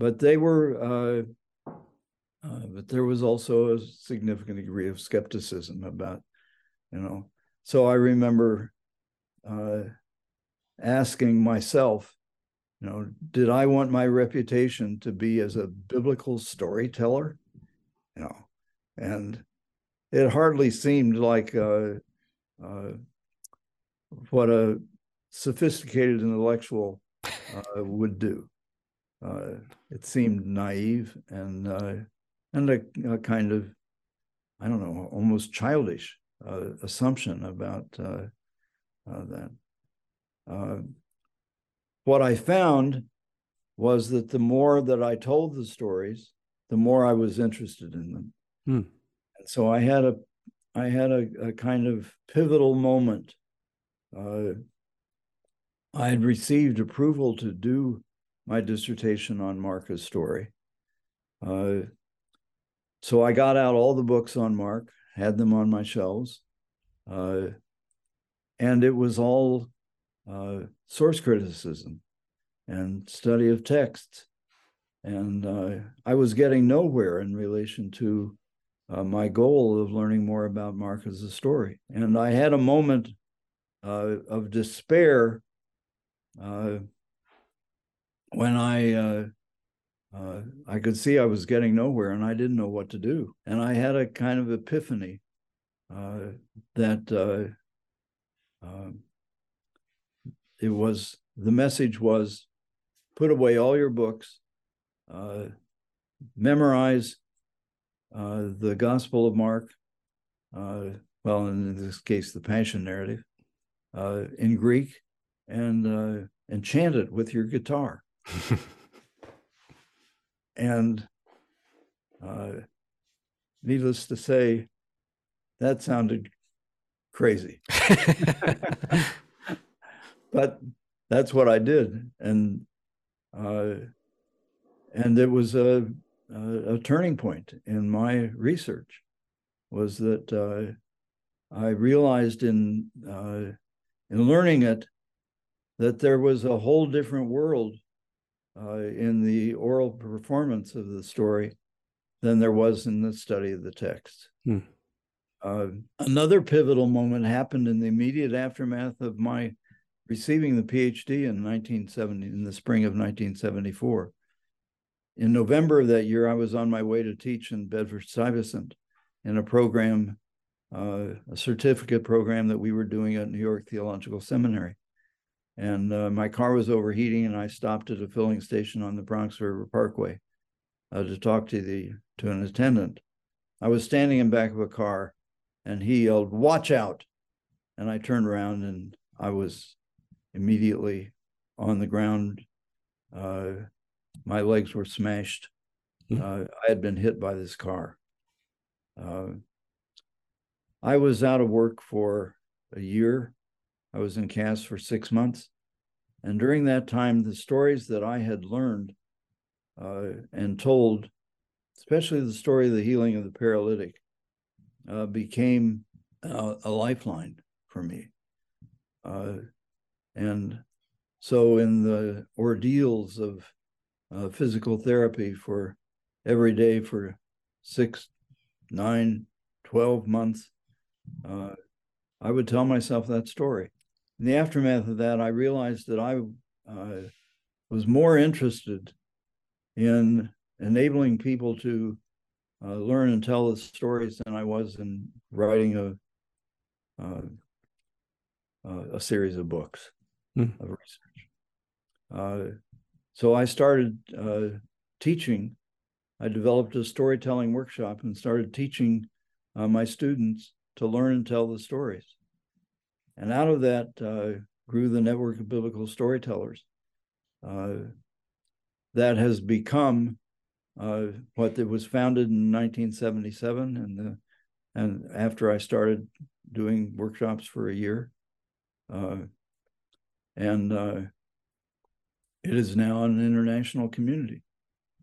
but they were uh, uh, but there was also a significant degree of skepticism about you know so i remember uh, asking myself, you know, did I want my reputation to be as a biblical storyteller? You know, and it hardly seemed like uh, uh, what a sophisticated intellectual uh, would do. Uh, it seemed naive and uh, and a, a, kind of, I don't know, almost childish uh, assumption about that. what I found was that the more that I told the stories, the more I was interested in them. Hmm. And so I had a I had a, a kind of pivotal moment. Uh, I had received approval to do my dissertation on Mark's story. Uh, so I got out all the books on Mark, had them on my shelves, uh, and it was all uh, source criticism and study of texts. And uh, I was getting nowhere in relation to uh, my goal of learning more about Mark as a story. And I had a moment uh, of despair when I uh, uh, I could see I was getting nowhere and I didn't know what to do. And I had a kind of epiphany uh, that um, it was the message was put away all your books, memorize uh, the Gospel of Mark, uh, well, in this case, the Passion narrative, uh, in Greek, and uh, and chant it with your guitar. and uh, needless to say, that sounded crazy. but that's what I did, and uh, and it was a uh, a turning point in my research was that uh, I realized in uh, in learning it that there was a whole different world uh, in the oral performance of the story than there was in the study of the text. Hmm. Uh, another pivotal moment happened in the immediate aftermath of my receiving the PhD in 1970 in the spring of 1974 in November of that year, I was on my way to teach in Bedford Stuyvesant in a program, uh, a certificate program that we were doing at New York Theological Seminary. And uh, my car was overheating, and I stopped at a filling station on the Bronx River Parkway uh, to talk to the to an attendant. I was standing in back of a car, and he yelled, "Watch out!" And I turned around, and I was immediately on the ground, uh, my legs were smashed. Mm-hmm. Uh, I had been hit by this car. Uh, I was out of work for a year. I was in cast for six months. And during that time, the stories that I had learned uh, and told, especially the story of the healing of the paralytic, uh, became uh, a lifeline for me. Uh, and so, in the ordeals of uh, physical therapy for every day for six, nine, 12 months. Uh, I would tell myself that story. In the aftermath of that, I realized that I uh, was more interested in enabling people to uh, learn and tell the stories than I was in writing a uh, uh, a series of books mm. of research. So I started uh, teaching. I developed a storytelling workshop and started teaching uh, my students to learn and tell the stories. And out of that uh, grew the network of biblical storytellers. Uh, that has become uh, what it was founded in 1977, and the and after I started doing workshops for a year, uh, and it is now an international community.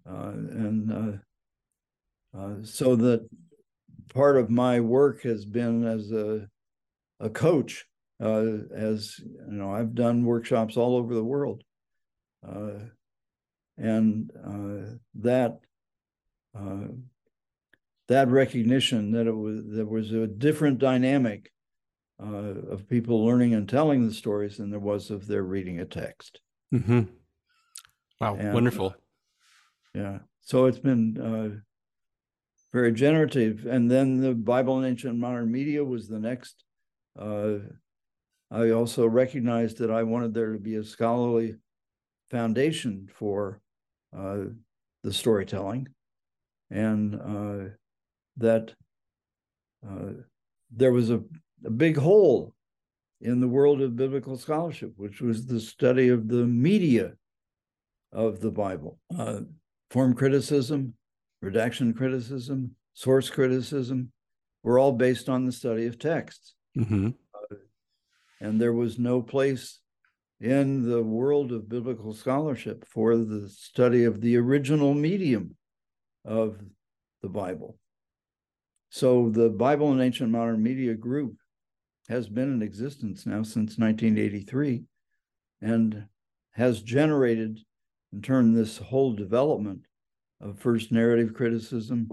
Uh, and uh, uh, so that part of my work has been as a, a coach, uh, as you know, I've done workshops all over the world. Uh, and uh, that that recognition that it was there was a different dynamic uh, of people learning and telling the stories than there was of their reading a text. Mm-hmm. Wow, And, wonderful. Yeah. So it's been uh, very generative. And then the Bible and Ancient Modern Media was the next. Uh, I also recognized that I wanted there to be a scholarly foundation for uh, the storytelling and uh, that uh, there was a, a big hole in the world of biblical scholarship, which was the study of the media of the Bible. Uh, form criticism, redaction criticism, source criticism were all based on the study of texts. Mm-hmm. And there was no place in the world of biblical scholarship for the study of the original medium of the Bible. So the Bible and Ancient Modern Media group has been in existence now since 1983 and has generated and turned this whole development of first narrative criticism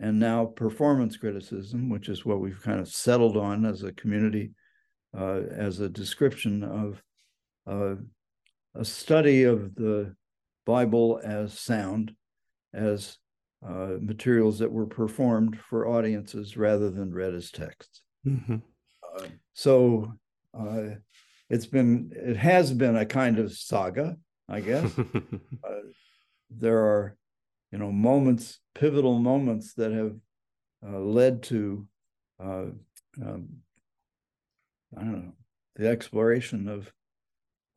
and now performance criticism, which is what we've kind of settled on as a community, uh, as a description of uh, a study of the Bible as sound, as uh, materials that were performed for audiences rather than read as texts. Mm-hmm. Uh, so uh, it's been, it has been a kind of saga, I guess. Uh, there are, you know, moments, pivotal moments that have uh, led to, uh, um, I don't know, the exploration of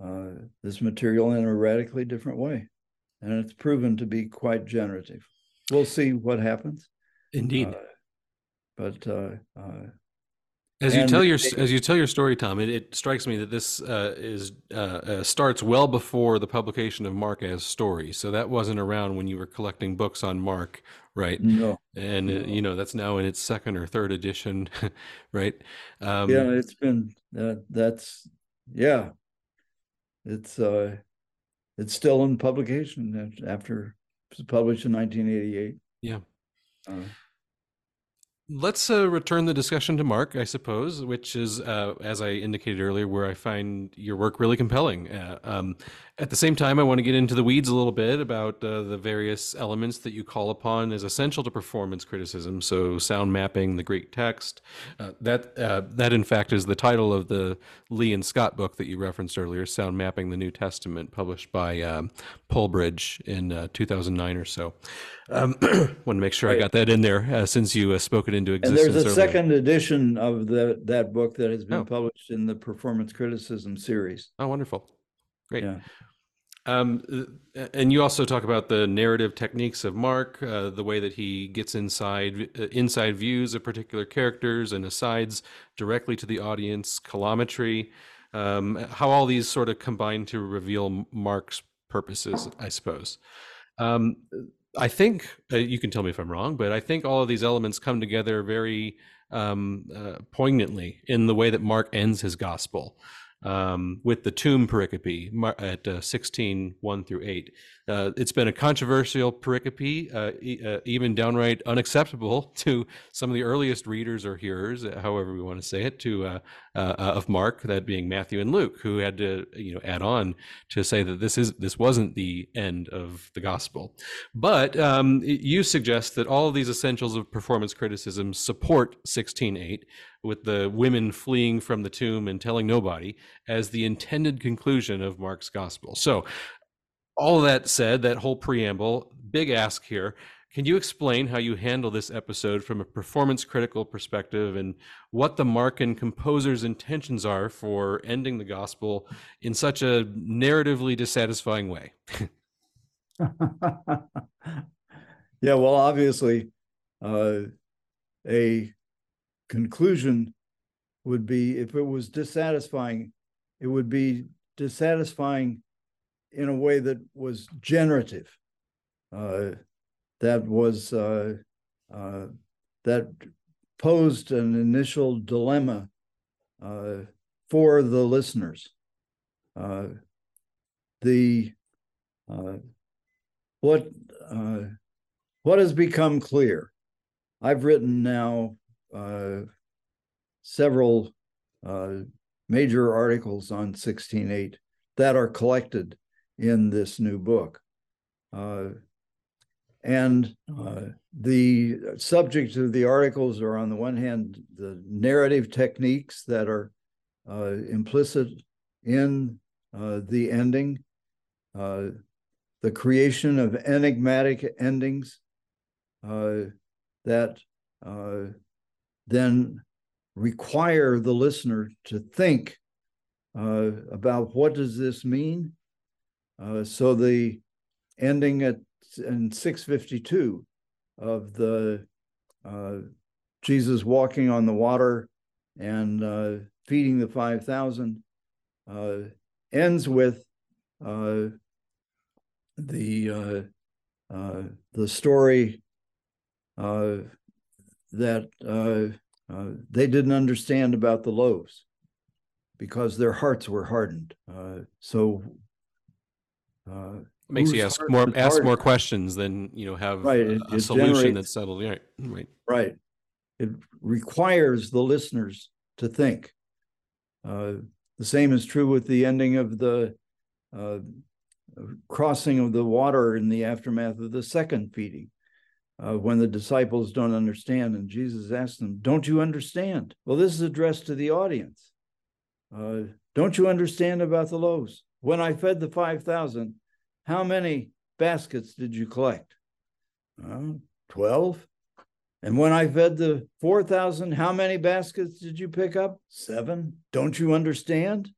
uh, this material in a radically different way. And it's proven to be quite generative. We'll see what happens. Indeed. Uh, but uh, uh, As you And tell your they- as you tell your story, Tom, it, it strikes me that this uh, is uh, uh, starts well before the publication of Mark as story. So that wasn't around when you were collecting books on Mark, right? no, And uh, No. you know that's now in its second or third edition, right? Um, yeah, it's been that. That's yeah. It's uh, it's still in publication after it was published in 1988. Yeah. Let's uh, return the discussion to Mark, I suppose, which is, uh, as I indicated earlier, where I find your work really compelling. Uh, um, at the same time, I want to get into the weeds a little bit about uh, the various elements that you call upon as essential to performance criticism. So, sound mapping, the Greek text. Uh, that, uh, that, in fact, is the title of the Lee and Scott book that you referenced earlier, Sound Mapping the New Testament, published by um, Polebridge in uh, 2009 or so. Um, want to make sure I got that in there uh, since you uh, spoke it into and there's a earlier. second edition of the that book that has been Oh. published in the performance criticism series. Oh, wonderful. Great. Yeah. Um, and you also talk about the narrative techniques of Mark, uh, the way that he gets inside uh, inside views of particular characters and asides directly to the audience, colometry, um, how all these sort of combine to reveal Mark's purposes, I suppose. Um, I think uh, you can tell me if I'm wrong, but I think all of these elements come together very um, uh, poignantly in the way that Mark ends his gospel um, with the tomb pericope at uh, 16, 1 through 8. Uh, it's been a controversial pericope, uh, e- uh, even downright unacceptable to some of the earliest readers or hearers, uh, however we want to say it, to uh, uh, of Mark, that being Matthew and Luke, who had to you know add on to say that this is this wasn't the end of the gospel. But um, you suggest that all of these essentials of performance criticism support 16.8, with the women fleeing from the tomb and telling nobody as the intended conclusion of Mark's gospel. So, all that said, that whole preamble, big ask here. Can you explain how you handle this episode from a performance critical perspective and what the Markan composer's intentions are for ending the gospel in such a narratively dissatisfying way? yeah, well, obviously, uh, a conclusion would be if it was dissatisfying, it would be dissatisfying in a way that was generative. Uh, that was uh, uh, that posed an initial dilemma uh, for the listeners. Uh, the uh, what uh, what has become clear? I've written now several major articles on 16.8 that are collected in this new book. And uh, the subject of the articles are, on the one hand, the narrative techniques that are uh, implicit in uh, the ending, uh, the creation of enigmatic endings uh, that uh, then require the listener to think about what does this mean. so the ending at in 652 of the uh, Jesus walking on the water and uh, feeding the 5,000 uh, ends with uh, the uh, uh, the story that they didn't understand about the loaves because their hearts were hardened. so makes you ask more ask more questions than you know have right. it, a, it solution that's settled. Right, right, right. It requires the listeners to think. Uh, the same is true with the ending of the uh, crossing of the water in the aftermath of the second feeding. Uh, when the disciples don't understand, and Jesus asks them, Don't you understand? Well, this is addressed to the audience. Uh, don't you understand about the loaves? When I fed the 5,000, how many baskets did you collect? Uh, 12. And when I fed the 4,000, how many baskets did you pick up? Seven. Don't you understand?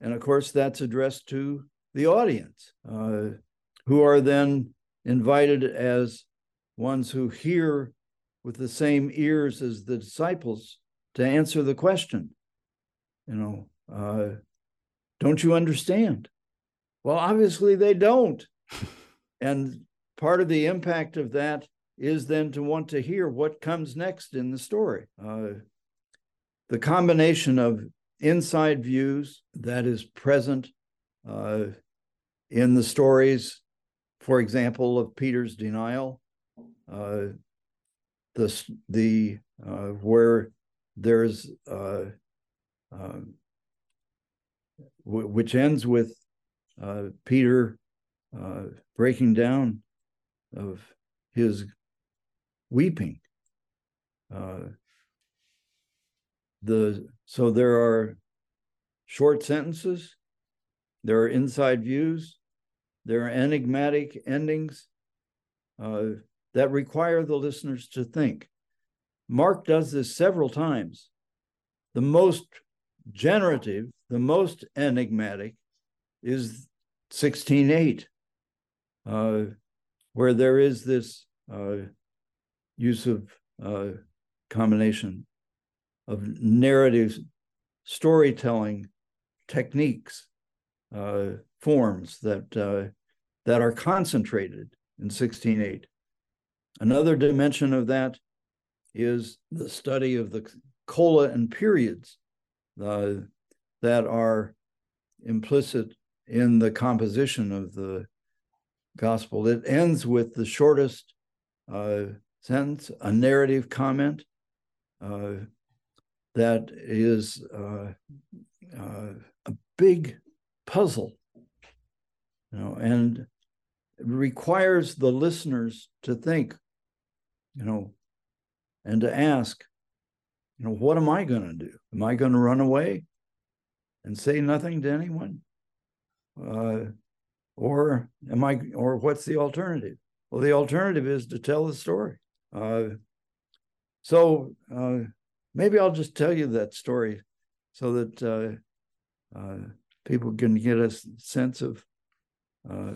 And of course, that's addressed to the audience, uh, who are then invited as ones who hear with the same ears as the disciples to answer the question. You know, uh, don't you understand? Well, obviously they don't. and part of the impact of that is then to want to hear what comes next in the story. Uh, the combination of inside views that is present uh, in the stories, for example, of Peter's denial, uh, the the uh, where there's uh, um, w- which ends with Peter uh, breaking down of his weeping. Uh, the so there are short sentences, there are inside views, there are enigmatic endings uh, that require the listeners to think. Mark does this several times. The most generative, the most enigmatic is 16.8, uh, where there is this uh, use of uh, combination of narrative storytelling techniques, uh, forms that uh, that are concentrated in 16.8. Another dimension of that is the study of the cola and periods uh, that are implicit in the composition of the gospel. It ends with the shortest uh, sentence, a narrative comment uh, that is uh, uh a big puzzle, you know, and requires the listeners to think, you know, and to ask, you know, what am I going to do? Am I going to run away and say nothing to anyone? Uh, or am I, or what's the alternative? Well, the alternative is to tell the story. Uh, so uh, maybe I'll just tell you that story so that uh, uh people can get a sense of uh,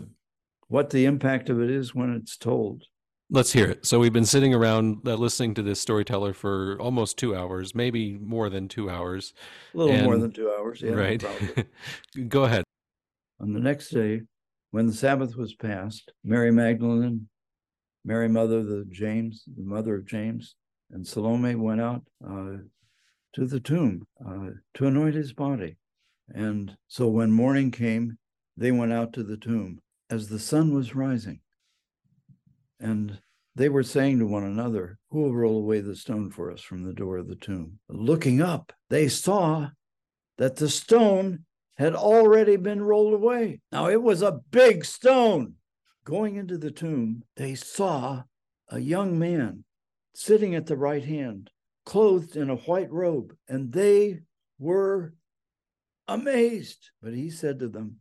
what the impact of it is when it's told. Let's hear it. So we've been sitting around uh, listening to this storyteller for almost two hours, maybe more than two hours. A little and, more than two hours, yeah. Right. Go ahead. On the next day, when the Sabbath was passed, Mary Magdalene, Mary, mother of James, the mother of James, and Salome went out uh, to the tomb uh, to anoint his body. And so when morning came, they went out to the tomb as the sun was rising. And they were saying to one another, Who will roll away the stone for us from the door of the tomb? Looking up, they saw that the stone had already been rolled away. Now it was a big stone. Going into the tomb, they saw a young man sitting at the right hand, clothed in a white robe, and they were amazed. But he said to them,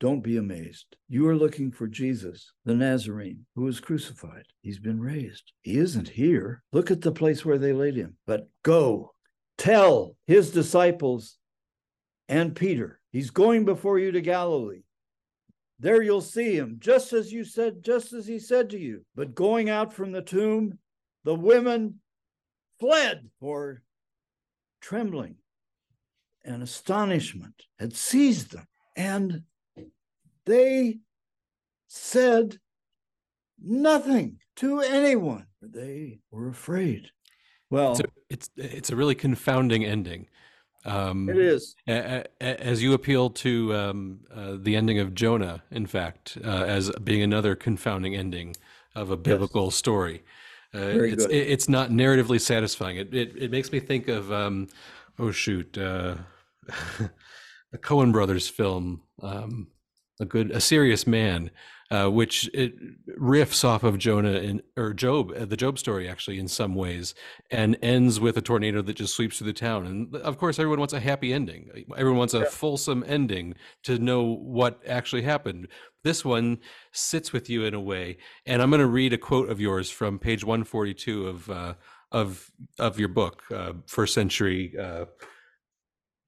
Don't be amazed. You are looking for Jesus, the Nazarene, who was crucified. He's been raised. He isn't here. Look at the place where they laid him. But go, tell his disciples and Peter, he's going before you to Galilee. There you'll see him, just as you said, just as he said to you. But going out from the tomb, the women fled, for trembling and astonishment had seized them. And they said nothing to anyone. They were afraid. Well, so it's it's a really confounding ending. Um, it is. A, a, as you appeal to um, uh, the ending of Jonah, in fact, uh, as being another confounding ending of a biblical yes. story. Uh, it's it, it's not narratively satisfying. It it, it makes me think of um, oh shoot, uh, a Coen Brothers film, um, a good a serious man, uh, which it riffs off of Jonah and or Job, uh, the Job story actually in some ways, and ends with a tornado that just sweeps through the town. And of course, everyone wants a happy ending. Everyone wants a yeah. fulsome ending to know what actually happened. This one sits with you in a way. And I'm going to read a quote of yours from page 142 of uh, of of your book, uh, first century uh,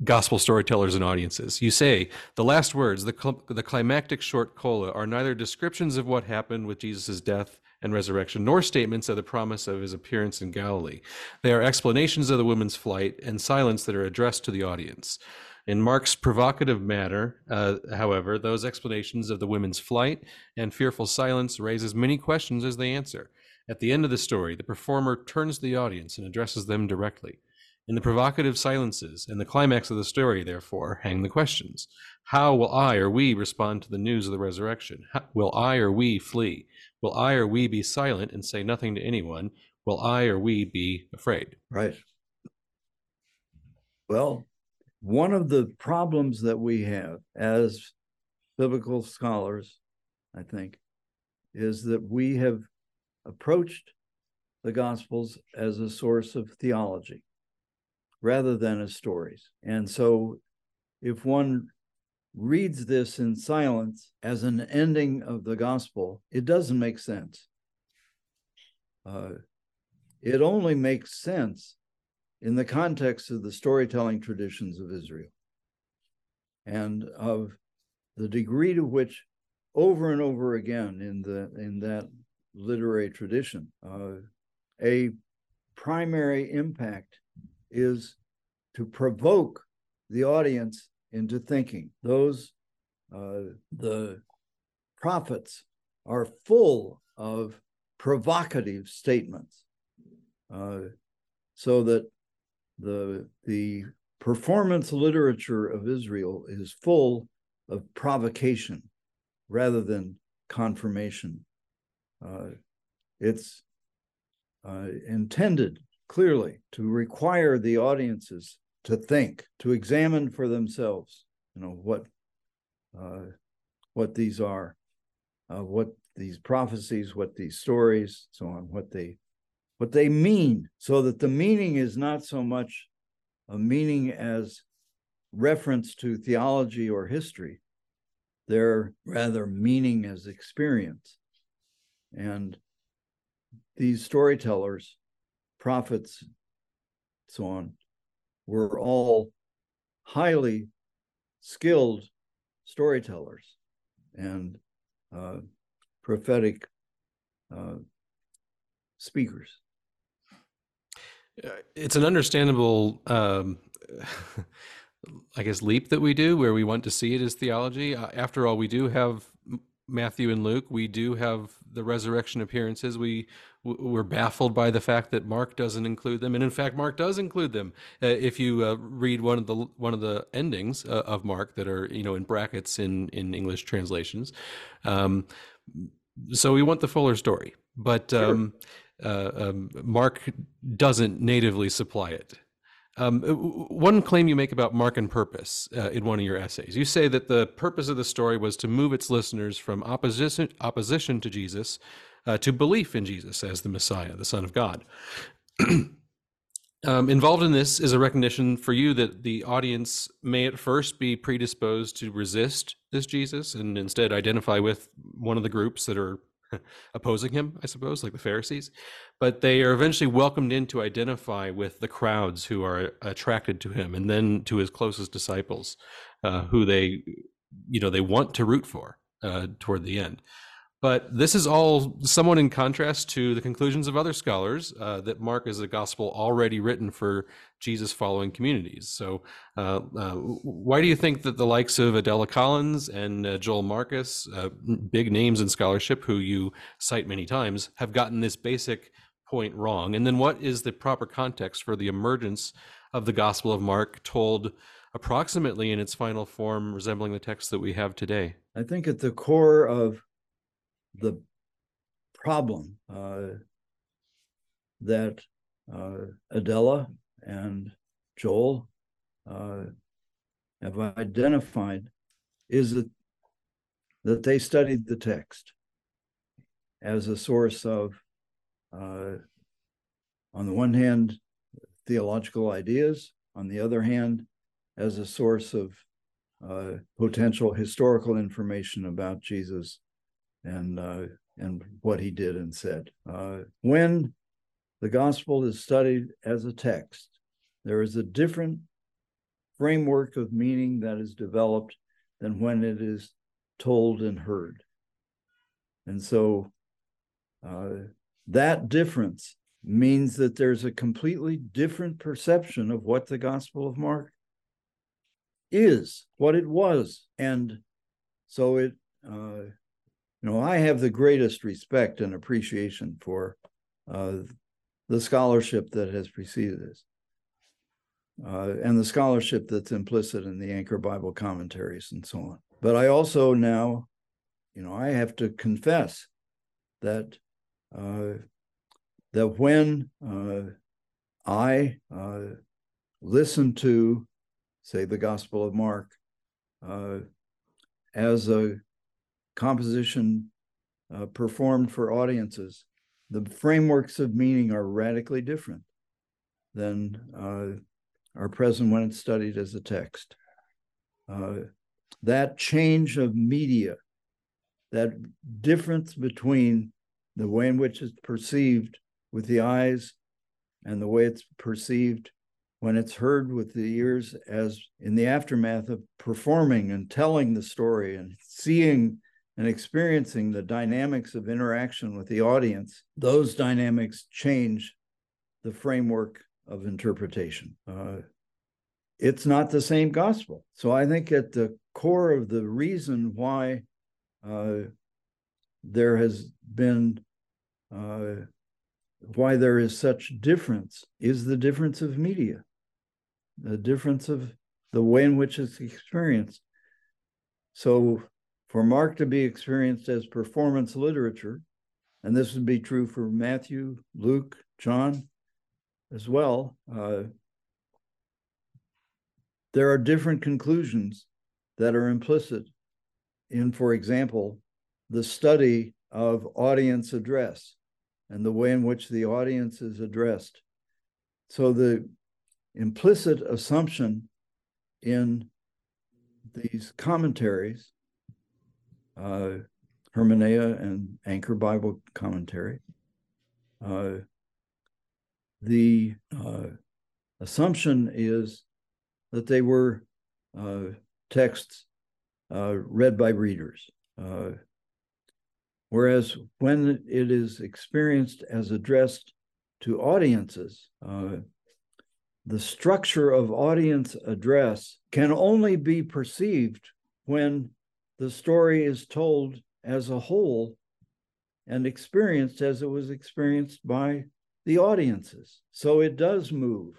gospel storytellers and audiences. You say the last words, the, cl- the climactic short cola, are neither descriptions of what happened with Jesus' death and resurrection, nor statements of the promise of his appearance in Galilee. They are explanations of the woman's flight and silence that are addressed to the audience. In Mark's provocative manner, uh, however, those explanations of the women's flight and fearful silence raise as many questions as they answer. At the end of the story, the performer turns to the audience and addresses them directly. In the provocative silences and the climax of the story, therefore, hang the questions. How will I or we respond to the news of the resurrection? How, will I or we flee? Will I or we be silent and say nothing to anyone? Will I or we be afraid? Right. Well, one of the problems that we have as biblical scholars, I think, is that we have approached the Gospels as a source of theology rather than as stories. And so if one reads this in silence as an ending of the gospel, it doesn't make sense. Uh, it only makes sense in the context of the storytelling traditions of Israel and of the degree to which over and over again in the in that literary tradition uh, a primary impact is to provoke the audience into thinking. Those, uh, the prophets are full of provocative statements, uh, so that the the performance literature of Israel is full of provocation rather than confirmation. Uh, it's uh, intended clearly to require the audiences to think, to examine for themselves, you know, what uh, what these are, uh, what these prophecies, what these stories, so on, what they what they mean, so that the meaning is not so much a meaning as reference to theology or history. They're rather meaning as experience. And these storytellers prophets, so on, were all highly skilled storytellers and uh, prophetic uh, speakers. Uh, it's an understandable, um, I guess, leap that we do where we want to see it as theology. Uh, after all, we do have Matthew and Luke. We do have the resurrection appearances. We we're baffled by the fact that Mark doesn't include them, and in fact, Mark does include them. Uh, if you uh, read one of the one of the endings uh, of Mark that are you know in brackets in in English translations, um, so we want the fuller story, but um, uh, um, Mark doesn't natively supply it. Um, one claim you make about Mark and purpose uh, in one of your essays, you say that the purpose of the story was to move its listeners from opposition opposition to Jesus uh, to belief in Jesus as the Messiah, the Son of God. um, involved in this is a recognition for you that the audience may at first be predisposed to resist this Jesus and instead identify with one of the groups that are opposing him, I suppose, like the Pharisees. But they are eventually welcomed in to identify with the crowds who are attracted to him, and then to his closest disciples, uh, who they, you know, they want to root for uh, toward the end. But this is all somewhat in contrast to the conclusions of other scholars uh, that Mark is a gospel already written for Jesus following communities. So, uh, uh, why do you think that the likes of Adela Collins and uh, Joel Marcus, uh, big names in scholarship who you cite many times, have gotten this basic point wrong? And then, what is the proper context for the emergence of the Gospel of Mark told approximately in its final form, resembling the text that we have today? I think at the core of the problem uh, that uh, Adela and Joel uh, have identified is that that they studied the text as a source of, uh, on the one hand, theological ideas, on the other hand, as a source of uh, potential historical information about Jesus and uh, and what he did and said. Uh, when the gospel is studied as a text, there is a different framework of meaning that is developed than when it is told and heard. And so uh, that difference means that there's a completely different perception of what the Gospel of Mark is, what it was. And so it uh, you know, I have the greatest respect and appreciation for uh, the scholarship that has preceded this, uh, and the scholarship that's implicit in the Anchor Bible commentaries and so on. But I also now, you know, I have to confess that uh, that when uh, I uh, listen to, say, the Gospel of Mark uh, as a composition uh, performed for audiences, the frameworks of meaning are radically different than uh, are present when it's studied as a text. Uh, that change of media, that difference between the way in which it's perceived with the eyes and the way it's perceived when it's heard with the ears as in the aftermath of performing and telling the story and seeing and experiencing the dynamics of interaction with the audience, those dynamics change the framework of interpretation. Uh, it's not the same gospel. So I think at the core of the reason why uh, there has been uh, why there is such difference is the difference of media, the difference of the way in which it's experienced. So for Mark to be experienced as performance literature, and this would be true for Matthew, Luke, John as well, uh, there are different conclusions that are implicit in, for example, the study of audience address and the way in which the audience is addressed. So the implicit assumption in these commentaries uh, Hermeneia and Anchor Bible Commentary. Uh, the uh, assumption is that they were uh, texts uh, read by readers. Uh, whereas when it is experienced as addressed to audiences, the structure of audience address can only be perceived when the story is told as a whole and experienced as it was experienced by the audiences. So it does move.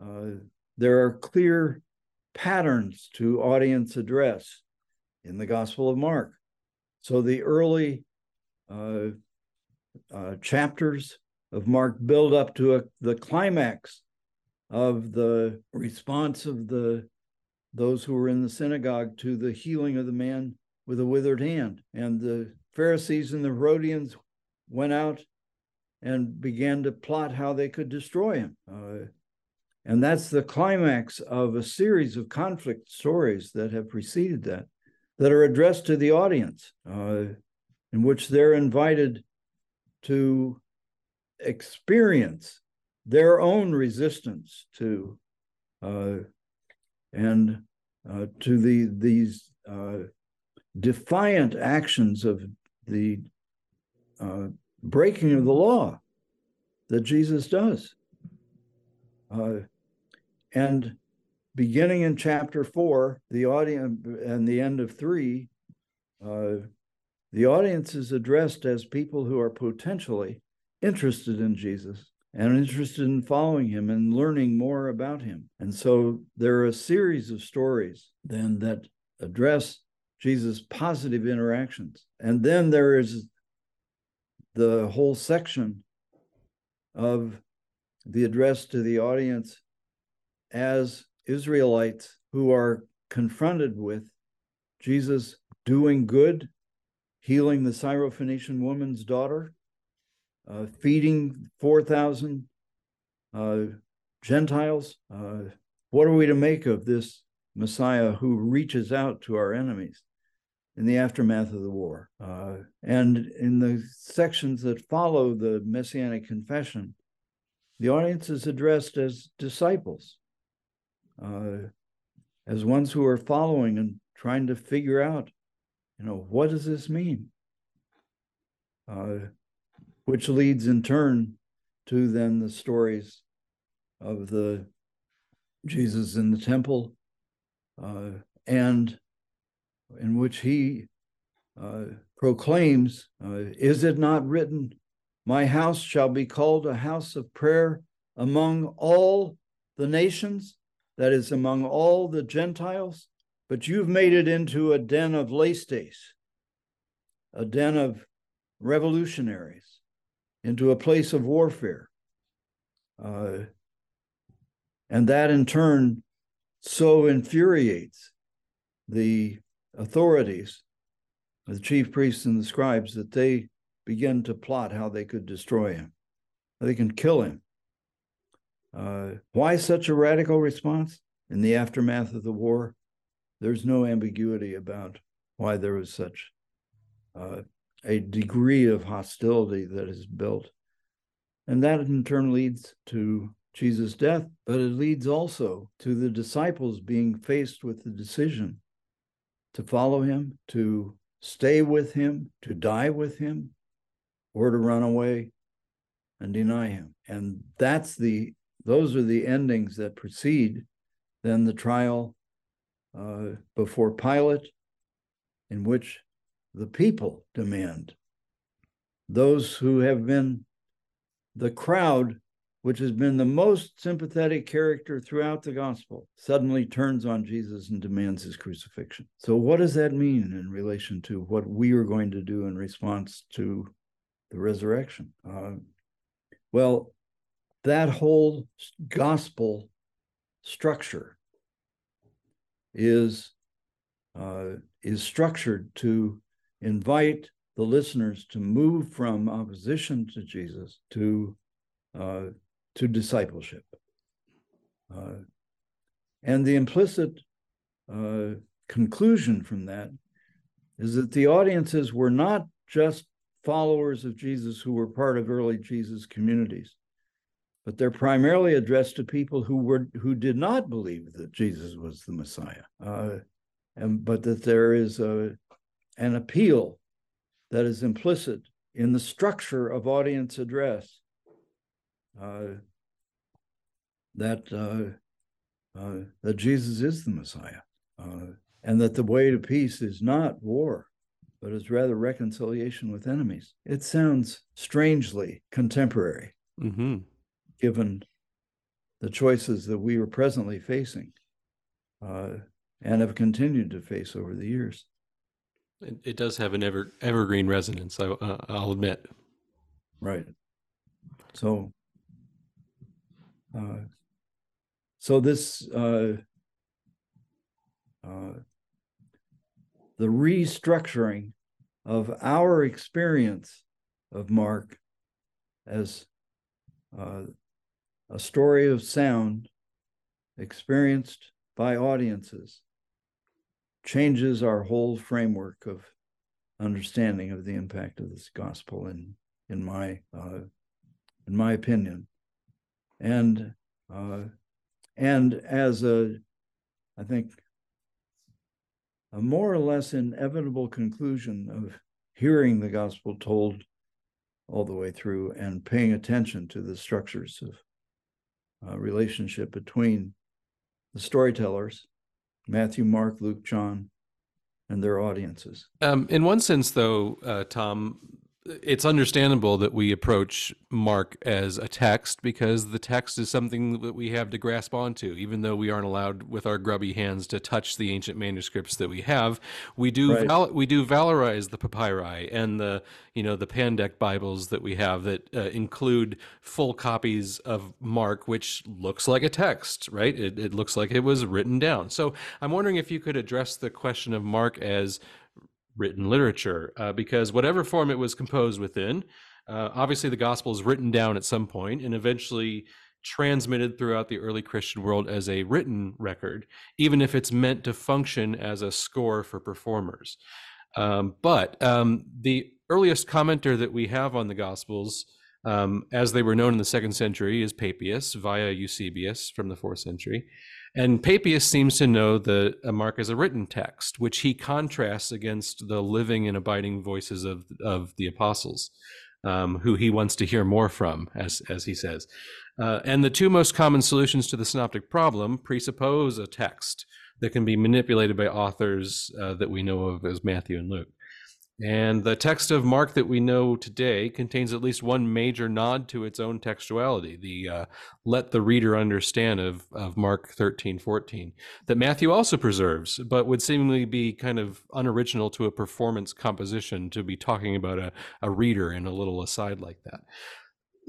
Uh, there are clear patterns to audience address in the Gospel of Mark. So the early uh, uh, chapters of Mark build up to a, the climax of the response of the those who were in the synagogue to the healing of the man with a withered hand. And the Pharisees and the Herodians went out and began to plot how they could destroy him. Uh, and that's the climax of a series of conflict stories that have preceded that, that are addressed to the audience, uh, in which they're invited to experience their own resistance to uh, and uh, to the these uh, defiant actions of the uh, breaking of the law that Jesus does. Uh, and beginning in chapter four, the audience and the end of three, uh, the audience is addressed as people who are potentially interested in Jesus and interested in following him and learning more about him. And so there are a series of stories then that address Jesus' positive interactions. And then there is the whole section of the address to the audience as Israelites who are confronted with Jesus doing good, healing the Syrophoenician woman's daughter, uh, feeding 4,000 uh, Gentiles. Uh, what are we to make of this Messiah who reaches out to our enemies in the aftermath of the war? Uh, and in the sections that follow the Messianic confession, the audience is addressed as disciples, uh, as ones who are following and trying to figure out, you know, what does this mean? Which leads in turn to then the stories of the Jesus in the temple, uh, and in which he uh, proclaims, uh, Is it not written, My house shall be called a house of prayer among all the nations, that is, among all the Gentiles? But you've made it into a den of laestes, a den of revolutionaries into a place of warfare. Uh, and that in turn so infuriates the authorities, the chief priests and the scribes, that they begin to plot how they could destroy him. They can kill him. Uh, why such a radical response? In the aftermath of the war, there's no ambiguity about why there was such uh, a degree of hostility that is built. And that in turn leads to Jesus' death, but it leads also to the disciples being faced with the decision to follow him, to stay with him, to die with him, or to run away and deny him. And that's the those are the endings that precede then the trial uh, before Pilate, in which the people demand. Those who have been the crowd, which has been the most sympathetic character throughout the gospel, suddenly turns on Jesus and demands his crucifixion. So, what does that mean in relation to what we are going to do in response to the resurrection? Uh, well, that whole gospel structure is uh, is structured to invite the listeners to move from opposition to Jesus to uh, to discipleship. Uh, and the implicit uh, conclusion from that is that the audiences were not just followers of Jesus who were part of early Jesus communities, but they're primarily addressed to people who were who did not believe that Jesus was the Messiah, uh, and but that there is a an appeal that is implicit in the structure of audience address uh, that uh, uh, that Jesus is the Messiah, uh, and that the way to peace is not war, but is rather reconciliation with enemies. It sounds strangely contemporary, mm-hmm. given the choices that we are presently facing uh, and have continued to face over the years. It, it does have an ever evergreen resonance. I, uh, I'll admit. Right. So, uh, so this uh, uh, the restructuring of our experience of Mark as uh, a story of sound experienced by audiences changes our whole framework of understanding of the impact of this gospel in in my uh, in my opinion. And uh, and as a i think a more or less inevitable conclusion of hearing the gospel told all the way through and paying attention to the structures of uh, relationship between the storytellers Matthew, Mark, Luke, John, and their audiences. Um, in one sense, though, uh, Tom, it's understandable that we approach Mark as a text because the text is something that we have to grasp onto. Even though we aren't allowed with our grubby hands to touch the ancient manuscripts that we have, we do right. val- we do valorize the papyri and the you know the Pandect Bibles that we have that uh, include full copies of Mark, which looks like a text, right? It, it looks like it was written down. So I'm wondering if you could address the question of Mark as written literature uh, because whatever form it was composed within, uh, obviously the gospel is written down at some point and eventually transmitted throughout the early Christian world as a written record, even if it's meant to function as a score for performers. Um, but um, the earliest commenter that we have on the gospels, um, as they were known in the second century, is Papias via Eusebius from the fourth century. And Papias seems to know the Mark as a written text, which he contrasts against the living and abiding voices of of the apostles, um, who he wants to hear more from, as as he says. Uh, and the two most common solutions to the synoptic problem presuppose a text that can be manipulated by authors uh, that we know of as Matthew and Luke. And the text of Mark that we know today contains at least one major nod to its own textuality, the uh, let the reader understand of, of Mark 13, 14, that Matthew also preserves, but would seemingly be kind of unoriginal to a performance composition to be talking about a, a reader in a little aside like that.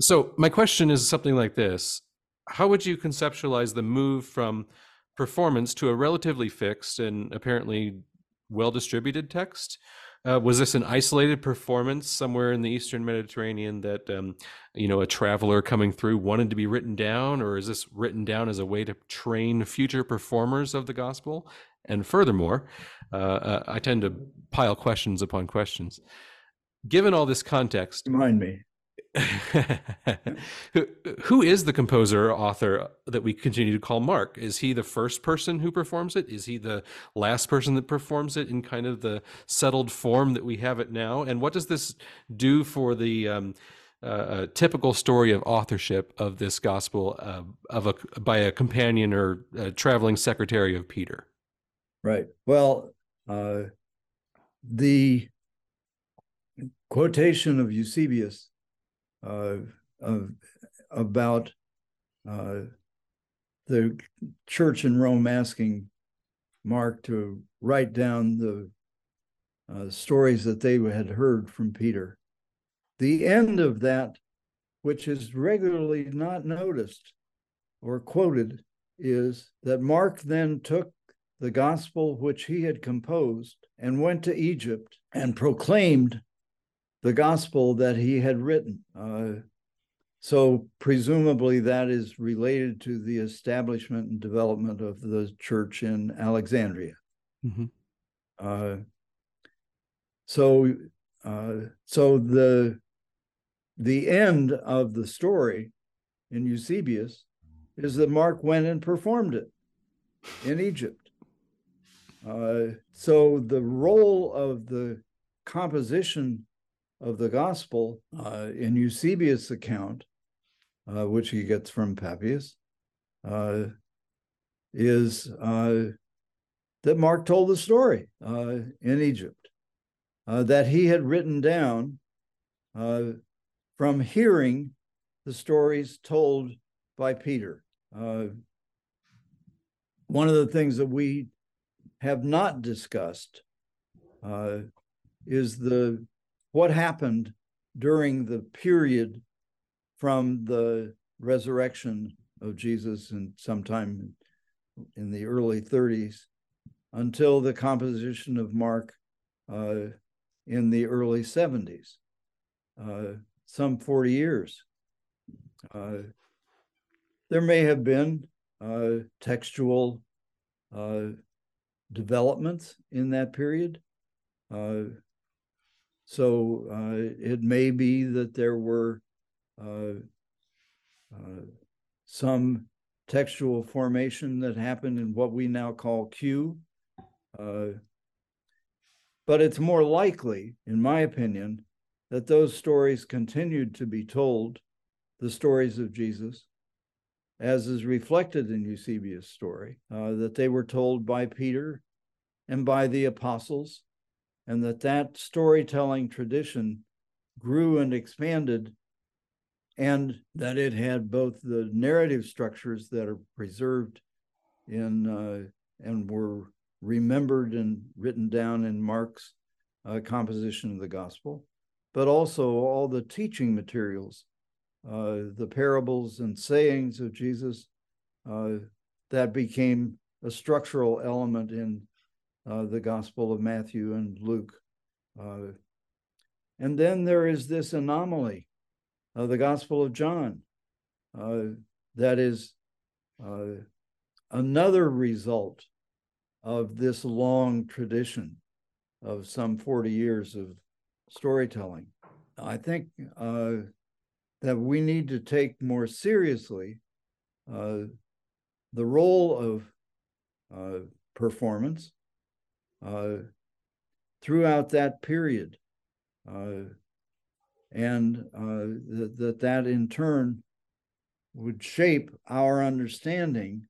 So, my question is something like this How would you conceptualize the move from performance to a relatively fixed and apparently well distributed text? Uh, was this an isolated performance somewhere in the Eastern Mediterranean that um, you know a traveler coming through wanted to be written down, or is this written down as a way to train future performers of the gospel? And furthermore, uh, uh, I tend to pile questions upon questions. Given all this context, remind me. Who, who is the composer author that we continue to call Mark? Is he the first person who performs it? Is he the last person that performs it in kind of the settled form that we have it now? And what does this do for the um, uh, typical story of authorship of this gospel uh, of a by a companion or a traveling secretary of Peter? Right. Well, uh, the quotation of Eusebius uh, of, about uh, the church in Rome asking Mark to write down the uh, stories that they had heard from Peter. The end of that, which is regularly not noticed or quoted, is that Mark then took the gospel which he had composed and went to Egypt and proclaimed the gospel that he had written. Uh, so presumably that is related to the establishment and development of the church in Alexandria. Mm-hmm. Uh, so, uh, so the the end of the story in Eusebius is that Mark went and performed it in Egypt. Uh, so the role of the composition of the gospel uh, in Eusebius' account, uh, which he gets from Papias, uh, is uh, that Mark told the story uh, in Egypt uh, that he had written down from hearing the stories told by Peter. one of the things that we have not discussed is the what happened during the period from the resurrection of Jesus and sometime in the early 30s until the composition of Mark uh, in the early 70s, uh, some 40 years. Uh, there may have been uh, textual uh, developments in that period. Uh, so it may be that there were some textual formation that happened in what we now call Q. Uh, but it's more likely, in my opinion, that those stories continued to be told, the stories of Jesus, as is reflected in Eusebius' story, uh, that they were told by Peter and by the apostles, and that that storytelling tradition grew and expanded and that it had both the narrative structures that are preserved in uh, and were remembered and written down in Mark's uh, composition of the gospel, but also all the teaching materials, uh, the parables and sayings of Jesus uh, that became a structural element in uh, the gospel of Matthew and Luke. Uh, and then there is this anomaly of the Gospel of John. Uh, that is uh, another result of this long tradition of some 40 years of storytelling. I think uh, that we need to take more seriously uh, the role of uh, performance uh, throughout that period and uh, that, that that in turn would shape our understanding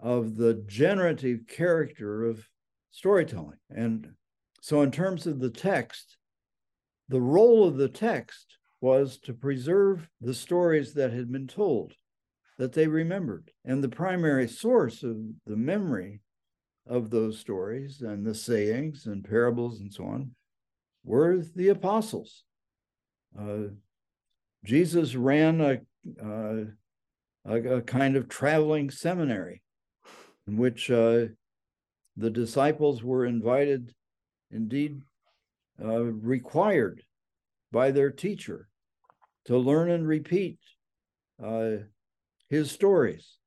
of the generative character of storytelling. And so, in terms of the text, the role of the text was to preserve the stories that had been told, that they remembered. And the primary source of the memory of those stories and the sayings and parables and so on were the apostles. Uh, Jesus ran a, uh, a, a, kind of traveling seminary in which uh, the disciples were invited, indeed uh, required by their teacher to learn and repeat uh, his stories,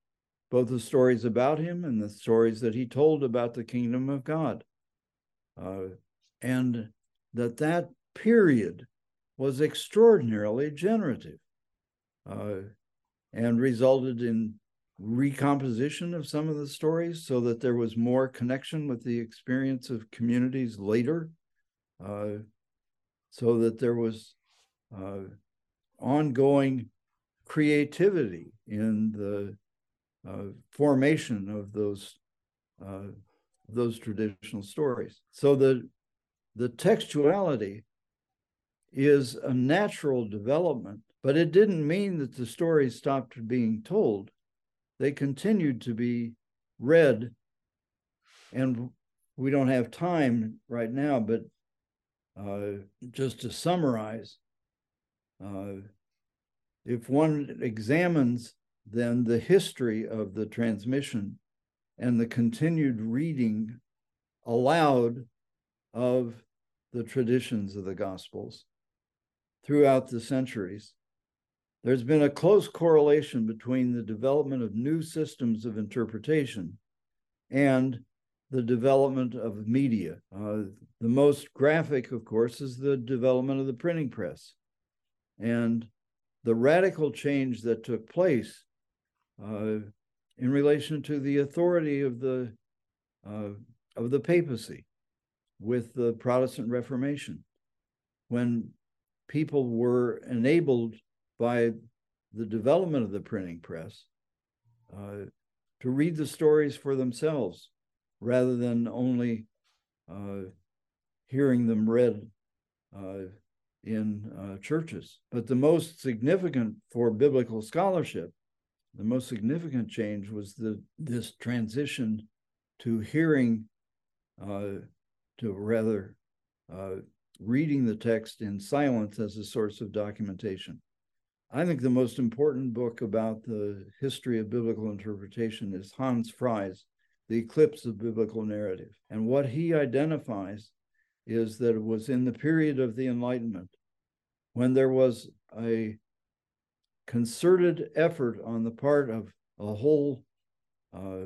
both the stories about him and the stories that he told about the kingdom of God. Uh, and that that period was extraordinarily generative uh, and resulted in recomposition of some of the stories so that there was more connection with the experience of communities later, uh, so that there was uh, ongoing creativity in the formation of those uh, those traditional stories. So the the textuality is a natural development, but it didn't mean that the stories stopped being told. They continued to be read. And we don't have time right now, but uh, just to summarize, uh, if one examines then the history of the transmission and the continued reading aloud of the traditions of the Gospels, throughout the centuries. There's been a close correlation between the development of new systems of interpretation and the development of media. Uh, the most graphic, of course, is the development of the printing press. And the radical change that took place in relation to the authority of the uh, of the papacy with the Protestant Reformation, when people were enabled by the development of the printing press uh, to read the stories for themselves rather than only uh, hearing them read uh, in uh, churches. But the most significant for biblical scholarship, the most significant change was the this transition to hearing, uh, to rather uh, reading the text in silence as a source of documentation. I think the most important book about the history of biblical interpretation is Hans Frei's The Eclipse of Biblical Narrative. And what he identifies is that it was in the period of the Enlightenment when there was a concerted effort on the part of a whole uh,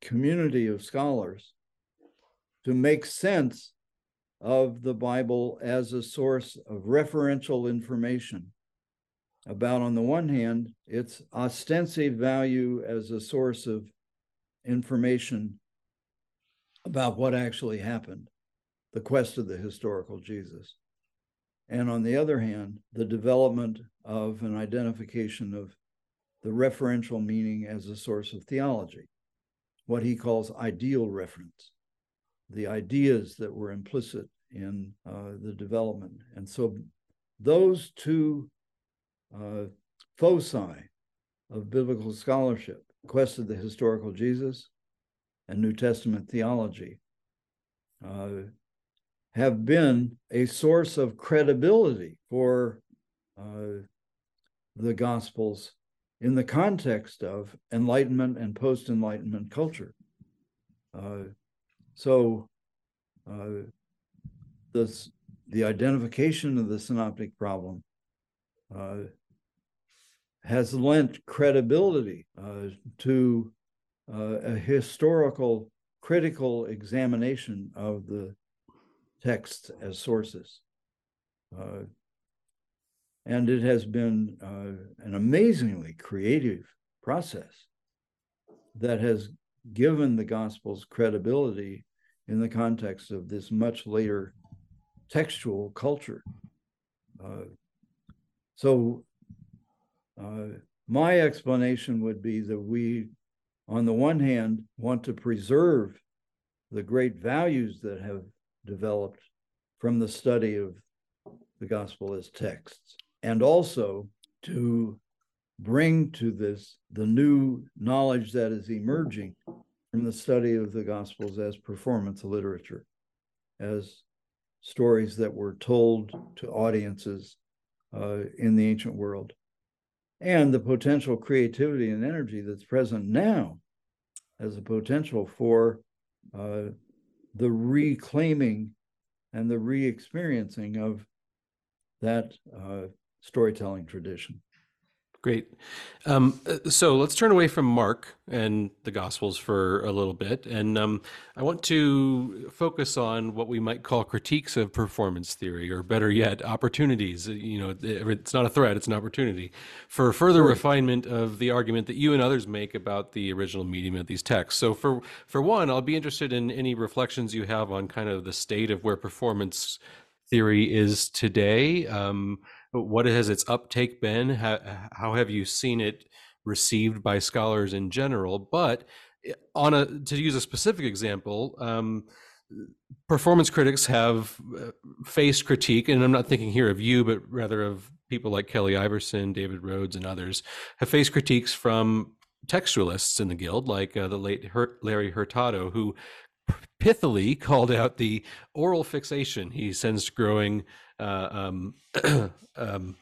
community of scholars to make sense of the Bible as a source of referential information about, on the one hand, its ostensive value as a source of information about what actually happened, the quest of the historical Jesus. And on the other hand, the development of an identification of the referential meaning as a source of theology, what he calls ideal reference, the ideas that were implicit in uh, the development. And so those two uh, foci of biblical scholarship, quest of the historical Jesus and New Testament theology, uh, have been a source of credibility for uh, the Gospels in the context of Enlightenment and post Enlightenment culture. Uh, so, uh, this, the identification of the synoptic problem uh, has lent credibility uh, to uh, a historical critical examination of the texts as sources. Uh, and it has been uh, an amazingly creative process that has given the Gospels credibility in the context of this much later textual culture. Uh, so, uh, my explanation would be that we, on the one hand, want to preserve the great values that have developed from the study of the gospel as texts, and also to bring to this the new knowledge that is emerging from the study of the gospels as performance literature, as stories that were told to audiences uh, in the ancient world, and the potential creativity and energy that's present now as a potential for uh, the reclaiming and the re experiencing of that uh, storytelling tradition. Great. Um, uh, so let's turn away from Mark and the Gospels for a little bit. And um, I want to focus on what we might call critiques of performance theory, or better yet, opportunities. Uh, you know, it's not a threat, it's an opportunity for further refinement of the argument that you and others make about the original medium of these texts. So, for, for one, I'll be interested in any reflections you have on kind of the state of where performance theory is today. Um, what has its uptake been? How, how have you seen it received by scholars in general? But eh, on a to use a specific example, um, performance critics have uh, faced critique, and I'm not thinking here of you, but rather of people like Kelly Iverson, David Rhoads, and others, have faced critiques from textualists in the guild, like uh, the late Larry Hurtado, who pithily called out the oral fixation he sensed growing um, um,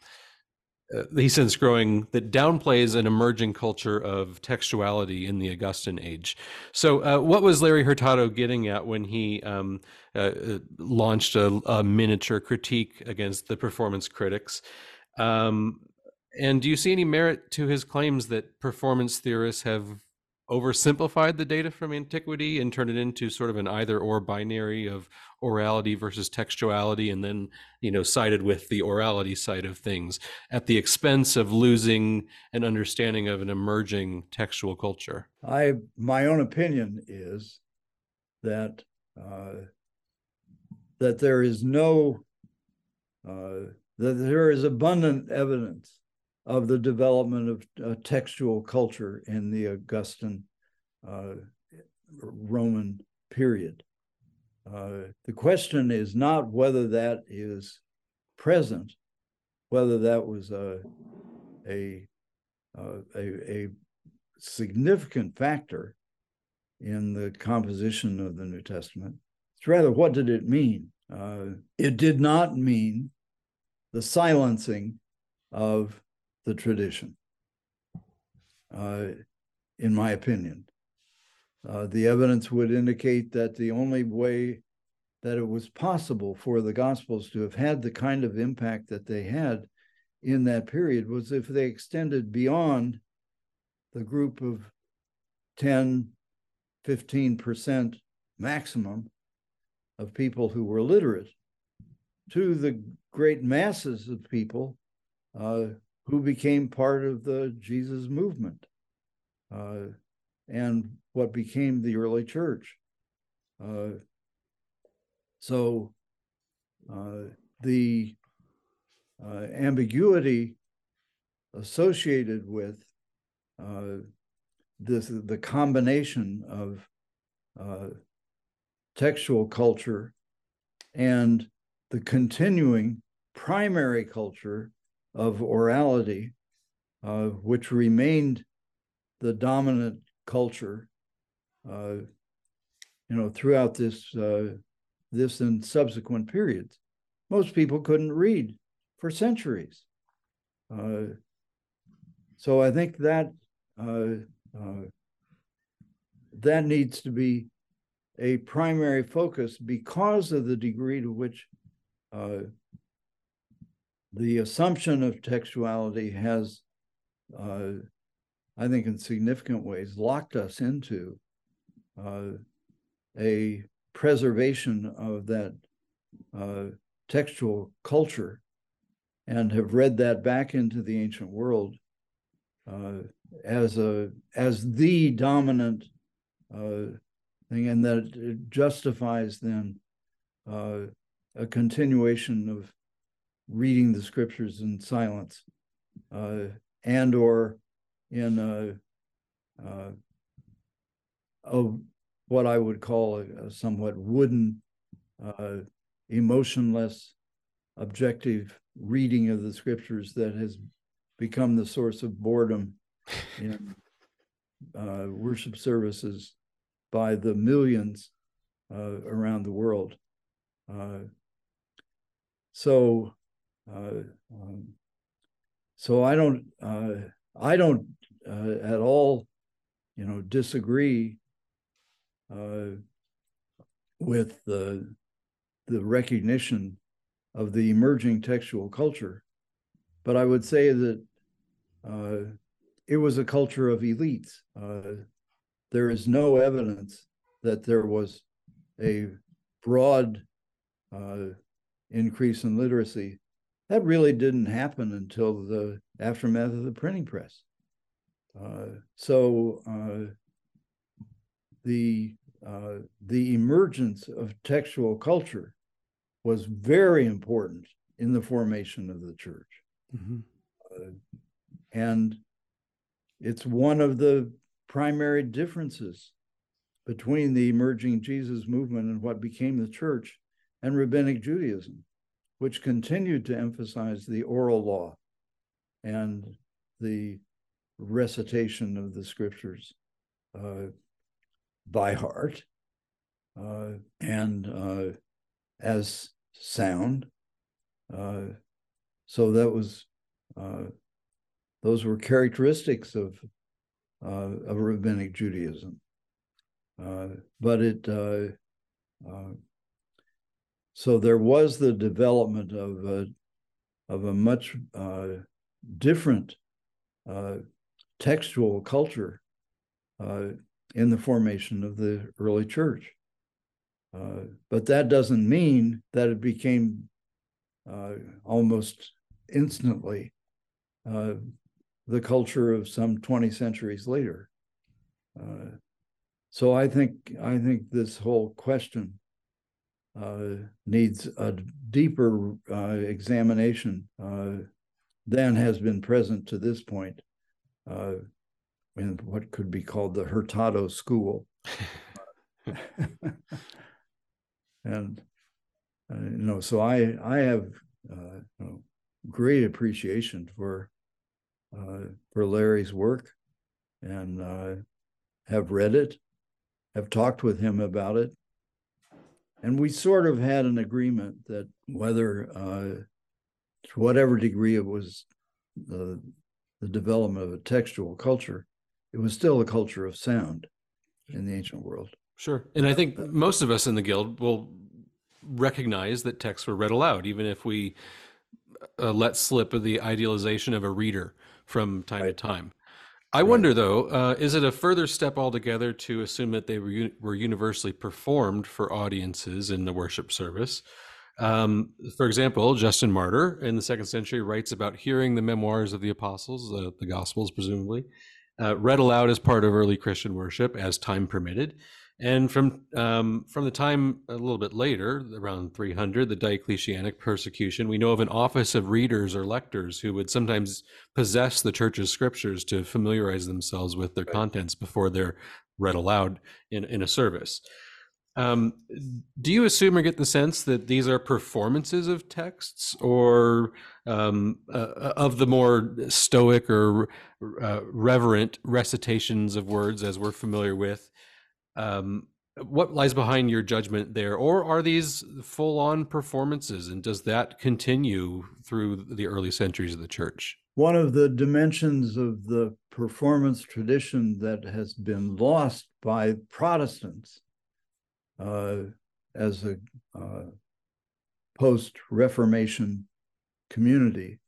uh, he sensed growing that downplays an emerging culture of textuality in the Augustan age. So, uh, what was Larry Hurtado getting at when he um, uh, uh, launched a, a, miniature critique against the performance critics? Um, and do you see any merit to his claims that performance theorists have oversimplified the data from antiquity and turned it into sort of an either or binary of orality versus textuality and then you know sided with the orality side of things at the expense of losing an understanding of an emerging textual culture? I my own opinion is that uh, that there is no uh, that there is abundant evidence of the development of uh, textual culture in the Augustan uh, Roman period. Uh, the question is not whether that is present, whether that was a a uh, a, a significant factor in the composition of the New Testament. It's rather what did it mean? Uh, it did not mean the silencing of the tradition, uh, in my opinion. Uh, the evidence would indicate that the only way that it was possible for the Gospels to have had the kind of impact that they had in that period was if they extended beyond the group of 10, 15% maximum of people who were literate to the great masses of people uh, who became part of the Jesus movement uh, and what became the early church. Uh, so uh, the uh, ambiguity associated with uh, this the combination of textual culture and the continuing primary culture of orality, uh, which remained the dominant culture, uh, you know, throughout this uh, this and subsequent periods. Most people couldn't read for centuries. Uh, so I think that uh, that needs to be a primary focus because of the degree to which uh, the assumption of textuality has, uh, I think, in significant ways, locked us into uh, a preservation of that uh, textual culture and have read that back into the ancient world uh, as a as the dominant uh, thing, and that it justifies then uh, a continuation of reading the scriptures in silence uh, and or in a, uh, a, what I would call a, a somewhat wooden, uh, emotionless, objective reading of the scriptures that has become the source of boredom in uh, worship services by the millions uh, around the world. So, um, so I don't, uh, I don't uh, at all, you know, disagree uh, with the the recognition of the emerging textual culture, but I would say that it was a culture of elites there is no evidence that there was a broad uh, increase in literacy. That really didn't happen until the aftermath of the printing press. Uh, so uh, the uh, the emergence of textual culture was very important in the formation of the church, mm-hmm. Uh, and it's one of the primary differences between the emerging Jesus movement and what became the church and rabbinic Judaism, which continued to emphasize the oral law and the recitation of the scriptures uh, by heart uh, and uh, as sound. Uh, so that was uh, those were characteristics of uh, of rabbinic Judaism. But it so there was the development of a of a much different textual culture in the formation of the early church. Uh, but that doesn't mean that it became uh, almost instantly uh, the culture of some 20 centuries later. Uh, so I think I think this whole question uh, needs a deeper uh, examination uh, than has been present to this point uh, in what could be called the Hurtado School. and uh, you know, so I I have you know, great appreciation for uh, for Larry's work and uh, have read it, have talked with him about it. And we sort of had an agreement that whether, uh, to whatever degree it was the, the development of a textual culture, it was still a culture of sound in the ancient world. Sure. And I think most of us in the guild will recognize that texts were read aloud, even if we uh, let slip of the idealization of a reader from time right. to time. I right. wonder, though, uh, is it a further step altogether to assume that they were, were universally performed for audiences in the worship service? Um, for example, Justin Martyr in the second century writes about hearing the memoirs of the apostles, uh, the Gospels, presumably, uh, read aloud as part of early Christian worship as time permitted. And from um, from the time a little bit later, around 300, the Diocletianic persecution, we know of an office of readers or lectors who would sometimes possess the church's scriptures to familiarize themselves with their contents before they're read aloud in, in a service. Um, do you assume or get the sense that these are performances of texts or um, uh, of the more stoic or uh, reverent recitations of words as we're familiar with? Um, what lies behind your judgment there? Or are these full on performances? And does that continue through the early centuries of the church? One of the dimensions of the performance tradition that has been lost by Protestants uh, as a uh, post Reformation community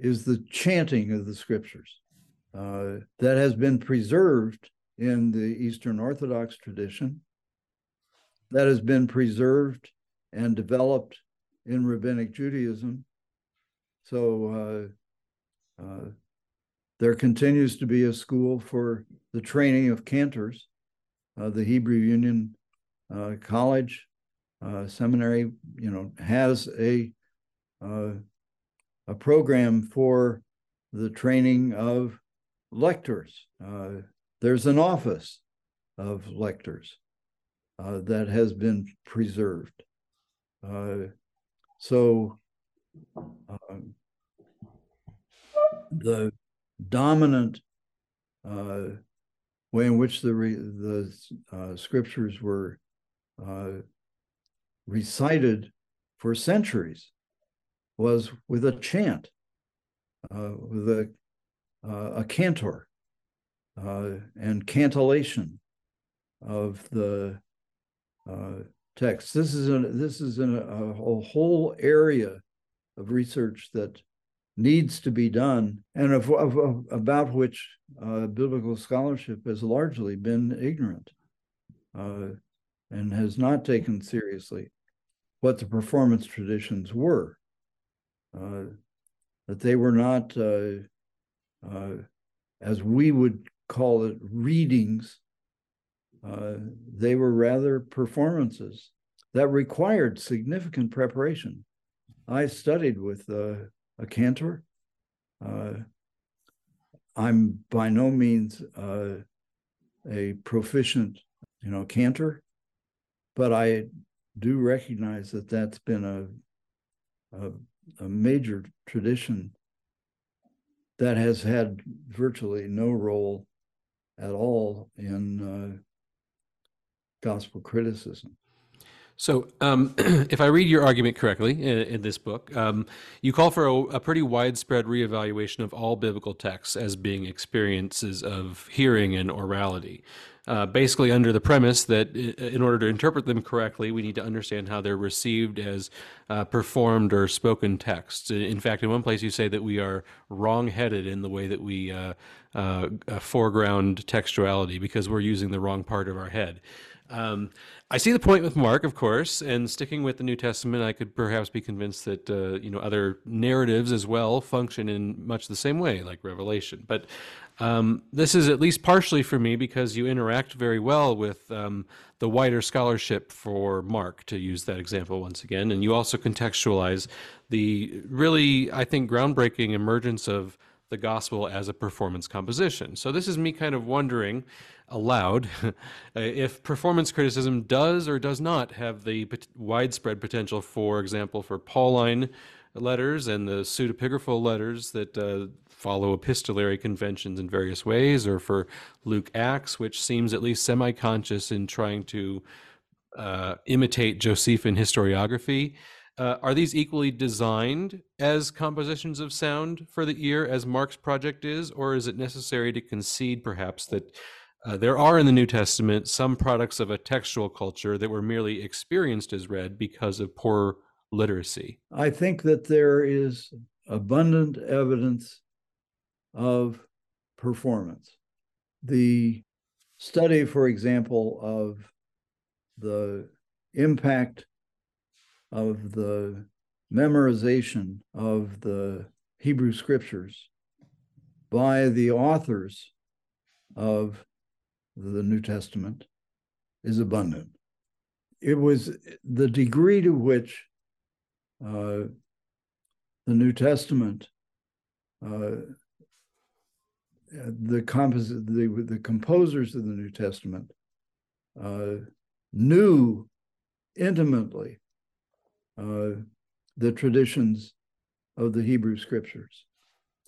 is the chanting of the scriptures uh, that has been preserved in the Eastern Orthodox tradition, that has been preserved and developed in Rabbinic Judaism. So uh, uh, there continues to be a school for the training of cantors. Uh, the Hebrew Union uh, college, uh, seminary, you know, has a uh, a program for the training of lectors. Uh, there's an office of lectors uh, that has been preserved. Uh, so um, the dominant way in which the the scriptures were uh, recited for centuries was with a chant, uh, with a, uh, a cantor uh, and cantillation of the uh, text. This is, a, this is a, a whole area of research that needs to be done and of, of, of about which uh, biblical scholarship has largely been ignorant. Uh, and has not taken seriously what the performance traditions were. Uh, that they were not, uh, uh, as we would call it, readings. Uh, they were rather performances that required significant preparation. I studied with uh, a cantor. Uh, I'm by no means a proficient, you know, cantor, but I do recognize that that's been a, a, a major tradition that has had virtually no role at all in uh, gospel criticism. So, um, if I read your argument correctly in, in this book, um, you call for a, a, pretty widespread reevaluation of all biblical texts as being experiences of hearing and orality uh, basically under the premise that in order to interpret them correctly, we need to understand how they're received as uh, performed or spoken texts. In fact, in one place you say that we are wrong-headed in the way that we uh, uh foreground textuality because we're using the wrong part of our head. Um, I see the point with Mark, of course, and sticking with the New Testament, I could perhaps be convinced that uh, you know other narratives as well function in much the same way, like Revelation. But um, this is at least partially for me because you interact very well with um, the wider scholarship for Mark, to use that example once again. And you also contextualize the really, I think, groundbreaking emergence of the gospel as a performance composition. So this is me kind of wondering aloud if performance criticism does or does not have the widespread potential, for example, for Pauline letters and the pseudepigraphal letters that uh, follow epistolary conventions in various ways, or for Luke Acts, which seems at least semi conscious in trying to uh, imitate Josephine historiography. Uh, are these equally designed as compositions of sound for the ear as Mark's project is, or is it necessary to concede perhaps that uh, there are in the New Testament some products of a textual culture that were merely experienced as read because of poor literacy? I think that there is abundant evidence of performance. The study, for example, of the impact of the memorization of the Hebrew scriptures by the authors of the New Testament is abundant. It was the degree to which uh, the New Testament, uh, the, the, the composers of the New Testament uh, knew intimately uh, the traditions of the Hebrew scriptures.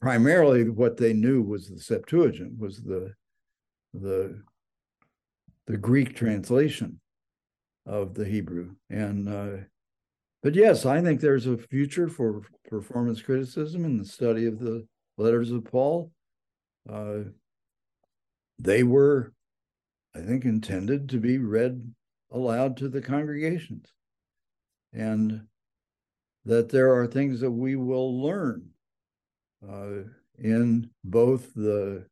Primarily, what they knew was the Septuagint, was the the the Greek translation of the Hebrew, and uh, but yes, I think there's a future for performance criticism in the study of the letters of Paul. Uh, they were, I think, intended to be read aloud to the congregations. And that there are things that we will learn uh, in both the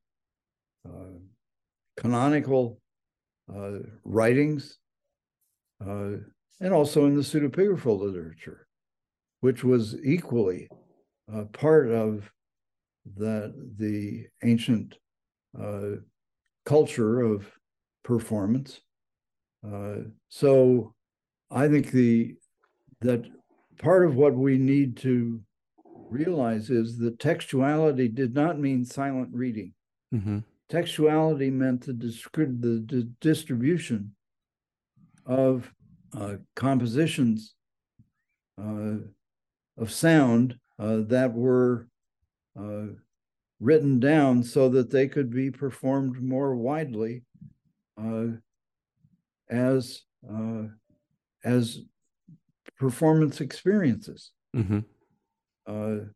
uh, canonical uh, writings uh, and also in the pseudepigraphal literature, which was equally part of that the ancient uh, culture of performance. Uh, so I think the that part of what we need to realize is that textuality did not mean silent reading. Mm-hmm. Textuality meant the, the, the distribution of uh, compositions uh, of sound uh, that were uh, written down so that they could be performed more widely uh, as uh, as performance experiences. Mm-hmm. Uh,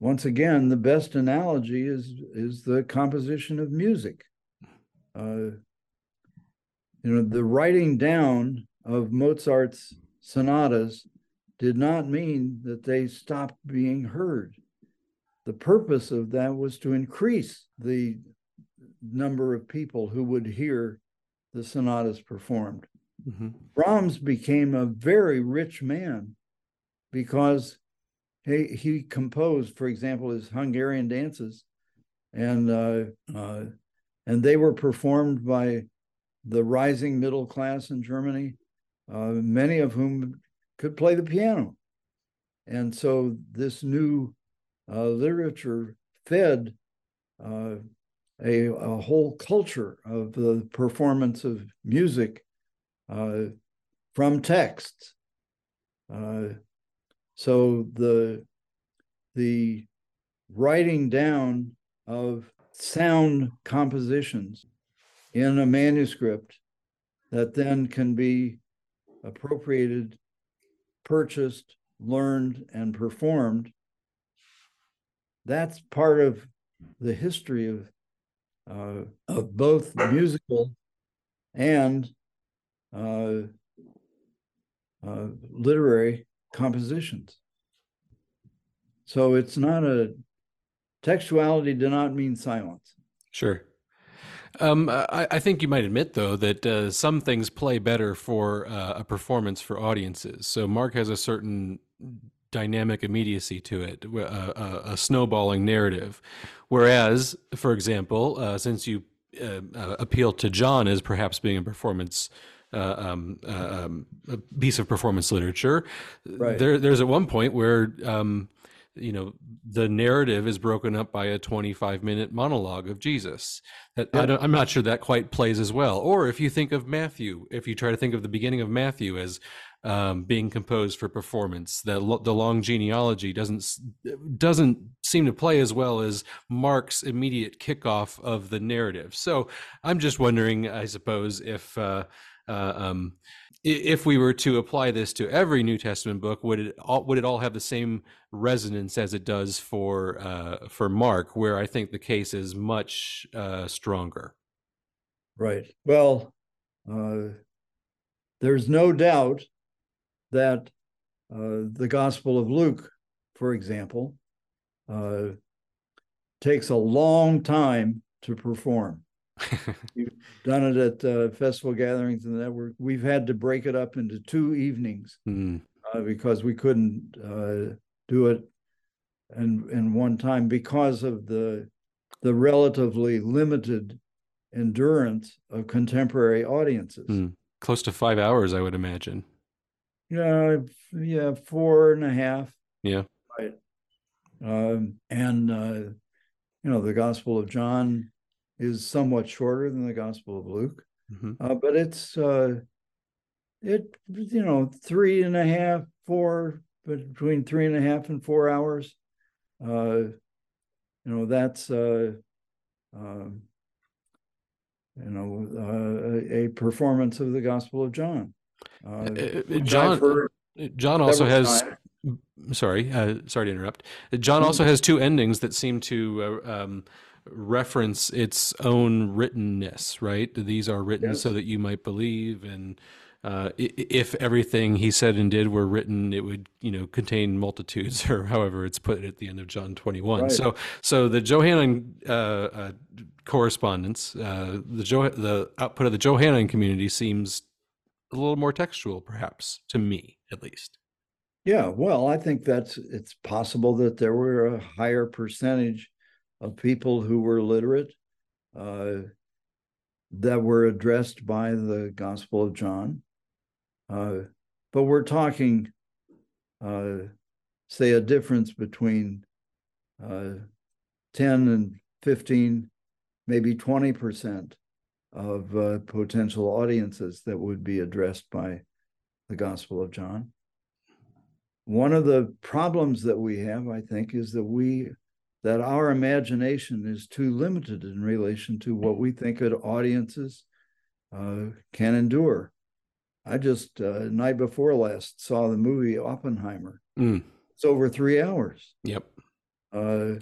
once again, the best analogy is is the composition of music. Uh, you know, the writing down of Mozart's sonatas did not mean that they stopped being heard. The purpose of that was to increase the number of people who would hear the sonatas performed. Mm-hmm. Brahms became a very rich man because he, he composed, for example, his Hungarian dances, and uh, uh, and they were performed by the rising middle class in Germany, uh, many of whom could play the piano, and so this new literature fed uh, a, a whole culture of the performance of music uh, from texts. Uh, so the the writing down of sound compositions in a manuscript that then can be appropriated, purchased, learned, and performed. That's part of the history of uh, of both musical and uh, uh, literary compositions. So it's not a textuality did not mean silence. Sure. Um, I, I, think you might admit, though, that uh, some things play better for uh, a performance for audiences. So Mark has a certain dynamic immediacy to it, a, a, a snowballing narrative. Whereas, for example, uh, since you uh, uh, appeal to John as perhaps being a performance uh, um, uh, um, a piece of performance literature. Right. There, there's at one point where um, you know the narrative is broken up by a 25 minute monologue of jesus that. I am not sure that quite plays as well or if you think of matthew if you try to think of the beginning of matthew as um, being composed for performance that the long genealogy doesn't doesn't seem to play as well as mark's immediate kickoff of the narrative so i'm just wondering i suppose if uh, uh, um, if we were to apply this to every New Testament book, would it all, would it all have the same resonance as it does for uh, for Mark, where I think the case is much uh, stronger? Right. Well, uh, there's no doubt that uh, the Gospel of Luke, for example, uh, takes a long time to perform. We've done it at uh, festival gatherings and that we're, we've had to break it up into two evenings mm. uh, because we couldn't uh, do it in in one time because of the the relatively limited endurance of contemporary audiences. Mm. Close to five hours, I would imagine. Yeah, yeah, four and a half. Yeah, right. Um, and uh, you know, the Gospel of John is somewhat shorter than the Gospel of Luke, mm-hmm. uh, but it's uh, it you know three and a half, four, between three and a half and four hours. Uh, you know that's uh, um, you know uh, a performance of the Gospel of John. Uh, uh John John also has. Sorry, uh, sorry to interrupt. John also has two endings that seem to uh, um, reference its own writtenness, right? These are written yes. so that you might believe, and uh, if everything he said and did were written, it would, you know, contain multitudes, or however it's put at the end of John 21. Right. So, so the Johannine uh, uh, correspondence, uh, the jo- the output of the Johannine community seems a little more textual, perhaps to me, at least. Yeah, well, I think that's it's possible that there were a higher percentage of people who were literate uh, that were addressed by the Gospel of John. Uh, but we're talking, uh, say, a difference between uh, 10 and 15, maybe 20% of uh, potential audiences that would be addressed by the Gospel of John. One of the problems that we have, I think, is that we that our imagination is too limited in relation to what we think that audiences uh, can endure. I just uh, night before last saw the movie Oppenheimer. Mm. It's over three hours. Yep. Uh,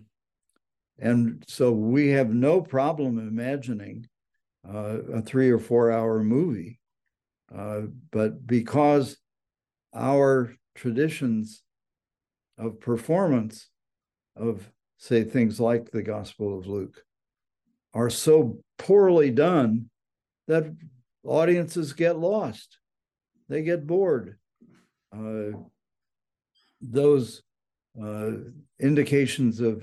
and so we have no problem imagining uh, a three or four hour movie, uh, but because our traditions of performance of say things like the Gospel of Luke, are so poorly done that audiences get lost. They get bored. Uh, those uh, indications of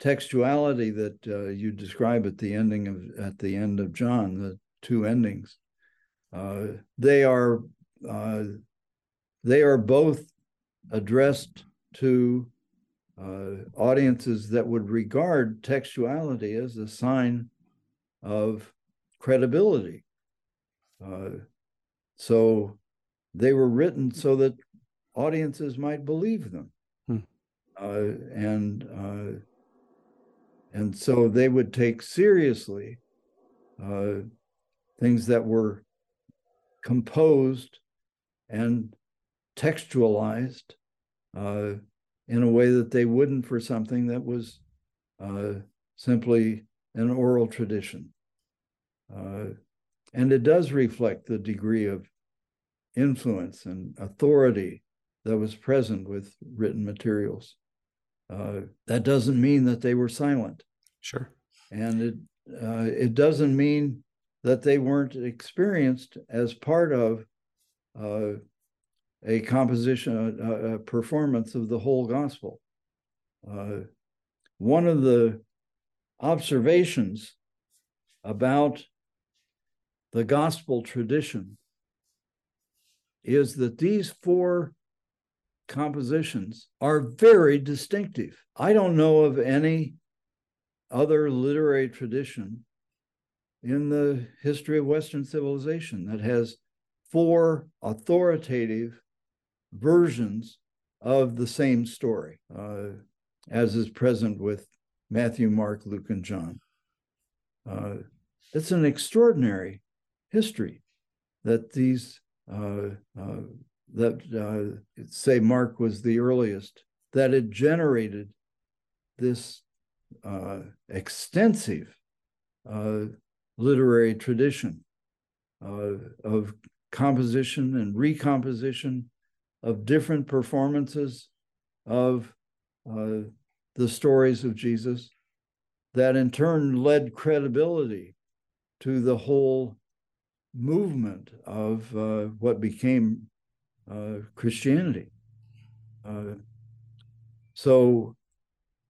textuality that uh, you describe at the ending of at the end of John, the two endings, uh, they are uh, they are both addressed to uh, audiences that would regard textuality as a sign of credibility. Uh, so they were written so that audiences might believe them. Hmm. Uh, and uh, and so they would take seriously uh, things that were composed and textualized uh, in a way that they wouldn't for something that was uh, simply an oral tradition. Uh, and it does reflect the degree of influence and authority that was present with written materials. Uh, that doesn't mean that they were silent. Sure. And it uh, it doesn't mean that they weren't experienced as part of uh, a composition, a, a performance of the whole gospel. Uh, one of the observations about the gospel tradition is that these four compositions are very distinctive. I don't know of any other literary tradition in the history of Western civilization that has four authoritative versions of the same story, uh, as is present with Matthew, Mark, Luke, and John. Uh, it's an extraordinary history that these uh, uh, that uh, say Mark was the earliest, that it generated this uh, extensive uh, literary tradition of composition and recomposition of different performances of the stories of Jesus that in turn led credibility to the whole movement of uh, what became uh, Christianity. Uh, so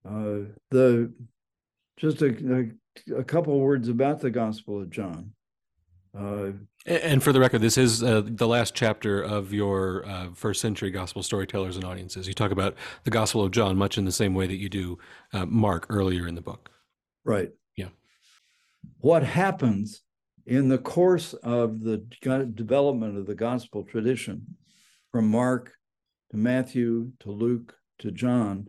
uh, the just a, a, a, couple words about the Gospel of John. Uh, and for the record, this is uh, the last chapter of your first century gospel storytellers and audiences. You talk about the Gospel of John much in the same way that you do Mark earlier in the book. Right. Yeah. What happens in the course of the development of the gospel tradition from Mark to Matthew to Luke to John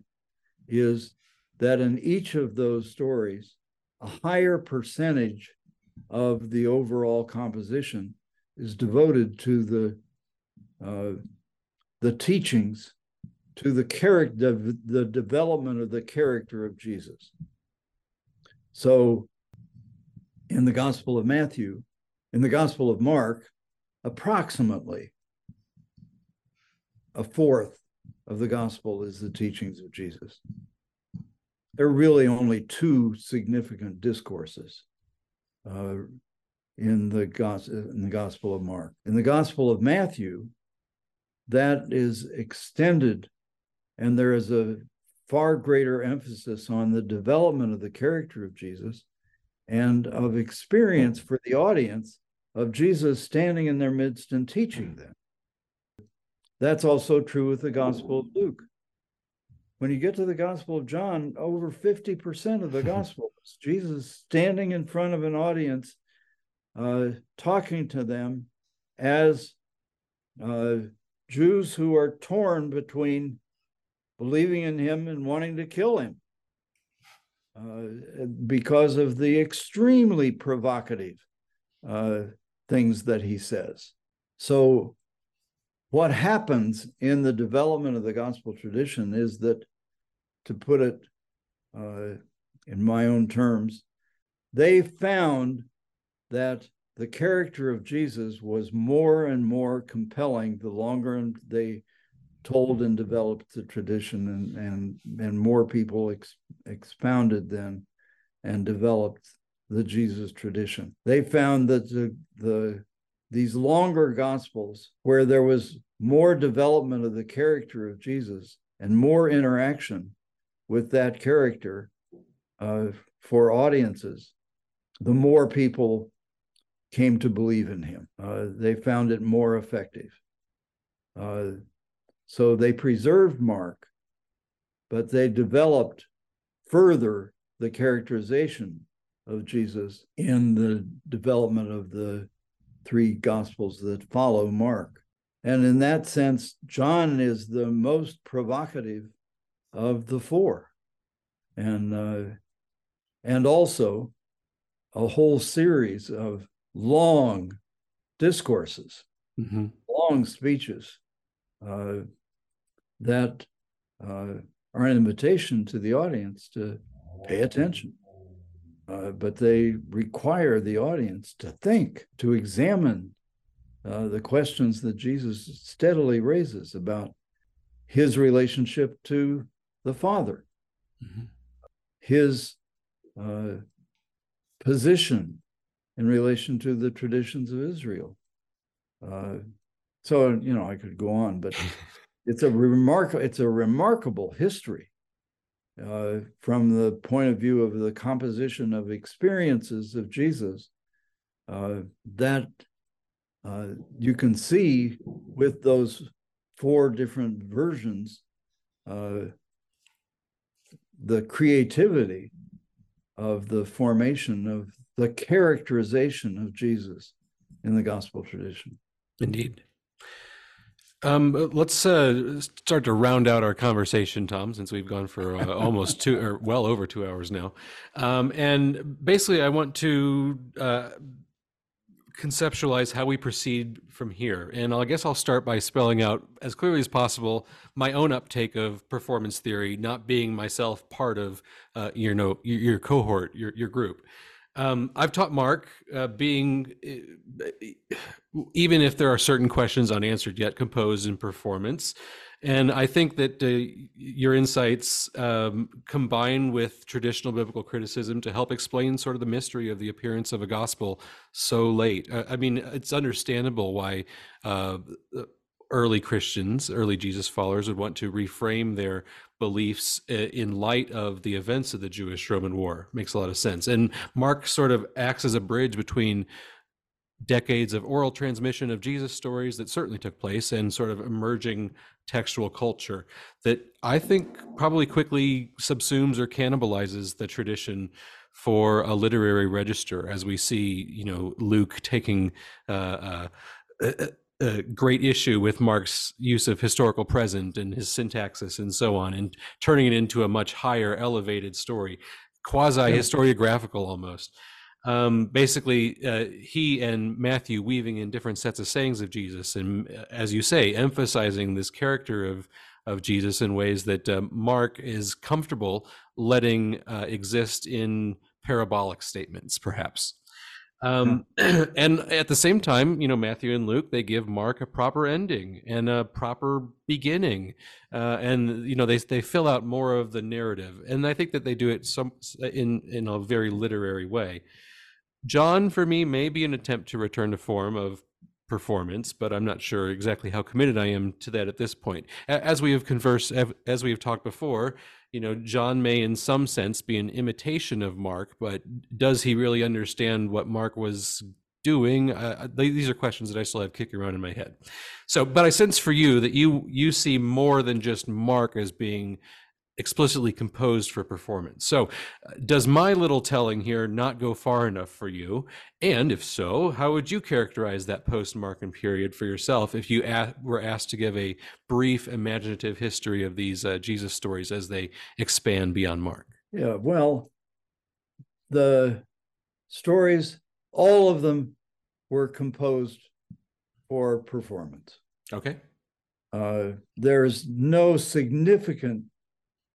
is that in each of those stories, a higher percentage of the overall composition is devoted to the uh, the teachings, to the character, the development of the character of Jesus. So in the Gospel of Matthew, in the Gospel of Mark, approximately a fourth of the Gospel is the teachings of Jesus. There are really only two significant discourses uh, in the in the Gospel of Mark. In the Gospel of Matthew, that is extended, and there is a far greater emphasis on the development of the character of Jesus and of experience for the audience of Jesus standing in their midst and teaching them. That's also true with the Gospel of Luke. When you get to the Gospel of John, over 50% of the Gospel is Jesus standing in front of an audience, uh, talking to them as uh, Jews who are torn between believing in him and wanting to kill him uh, because of the extremely provocative uh, things that he says. So, what happens in the development of the gospel tradition is that, to put it uh, in my own terms, they found that the character of Jesus was more and more compelling the longer they told and developed the tradition and and and more people ex, expounded then and developed the Jesus tradition. They found that the the these longer gospels where there was more development of the character of Jesus and more interaction with that character uh, for audiences, the more people came to believe in him. Uh, they found it more effective. Uh, so they preserved Mark, but they developed further the characterization of Jesus in the development of the three gospels that follow Mark. And in that sense, John is the most provocative of the four. And uh, and also a whole series of long discourses, mm-hmm. long speeches uh, that uh, are an invitation to the audience to pay attention. Uh, but they require the audience to think, to examine uh, the questions that Jesus steadily raises about his relationship to the Father, mm-hmm. his uh, position in relation to the traditions of Israel. Uh, so you know, I could go on, but it's a remarkable it's a remarkable history uh, from the point of view of the composition of experiences of Jesus uh, that uh, you can see with those four different versions uh, the creativity of the formation of the characterization of Jesus in the gospel tradition. Indeed. Um, let's uh, start to round out our conversation, Tom, since we've gone for uh, almost two or well over two hours now. Um, and basically, I want to uh, conceptualize how we proceed from here. And I guess I'll start by spelling out as clearly as possible my own uptake of performance theory, not being myself part of uh, you know your, your cohort, your your group. Um, I've taught Mark uh, being, uh, even if there are certain questions unanswered yet, composed in performance. And I think that uh, your insights um, combine with traditional biblical criticism to help explain sort of the mystery of the appearance of a gospel so late. Uh, I mean, it's understandable why uh, early Christians, early Jesus followers, would want to reframe their beliefs uh, in light of the events of the Jewish Roman War. Makes a lot of sense. And Mark sort of acts as a bridge between decades of oral transmission of Jesus stories that certainly took place and sort of emerging textual culture that I think probably quickly subsumes or cannibalizes the tradition for a literary register as we see, you know, Luke taking uh, uh, uh a great issue with Mark's use of historical present and his syntaxis and so on, and turning it into a much higher elevated story, quasi historiographical almost. Um, basically, uh, he and Matthew weaving in different sets of sayings of Jesus, and uh, as you say, emphasizing this character of of Jesus in ways that uh, Mark is comfortable letting uh, exist in parabolic statements, perhaps. Um, and at the same time, you know, Matthew and Luke, they give Mark a proper ending and a proper beginning. Uh, and, you know, they, they fill out more of the narrative. And I think that they do it some in, in a very literary way. John, for me, may be an attempt to return to form of performance, but I'm not sure exactly how committed I am to that at this point. As we have conversed, as we have talked before, you know, John may in some sense be an imitation of Mark, but does he really understand what Mark was doing? Uh, these are questions that I still have kicking around in my head. So, but I sense for you that you you see more than just Mark as being explicitly composed for performance. So, uh, does my little telling here not go far enough for you? And if so, how would you characterize that post Markan period for yourself if you were asked to give a brief imaginative history of these uh, Jesus stories as they expand beyond Mark? Yeah, well, the stories, all of them were composed for performance. Okay. Uh, there's no significant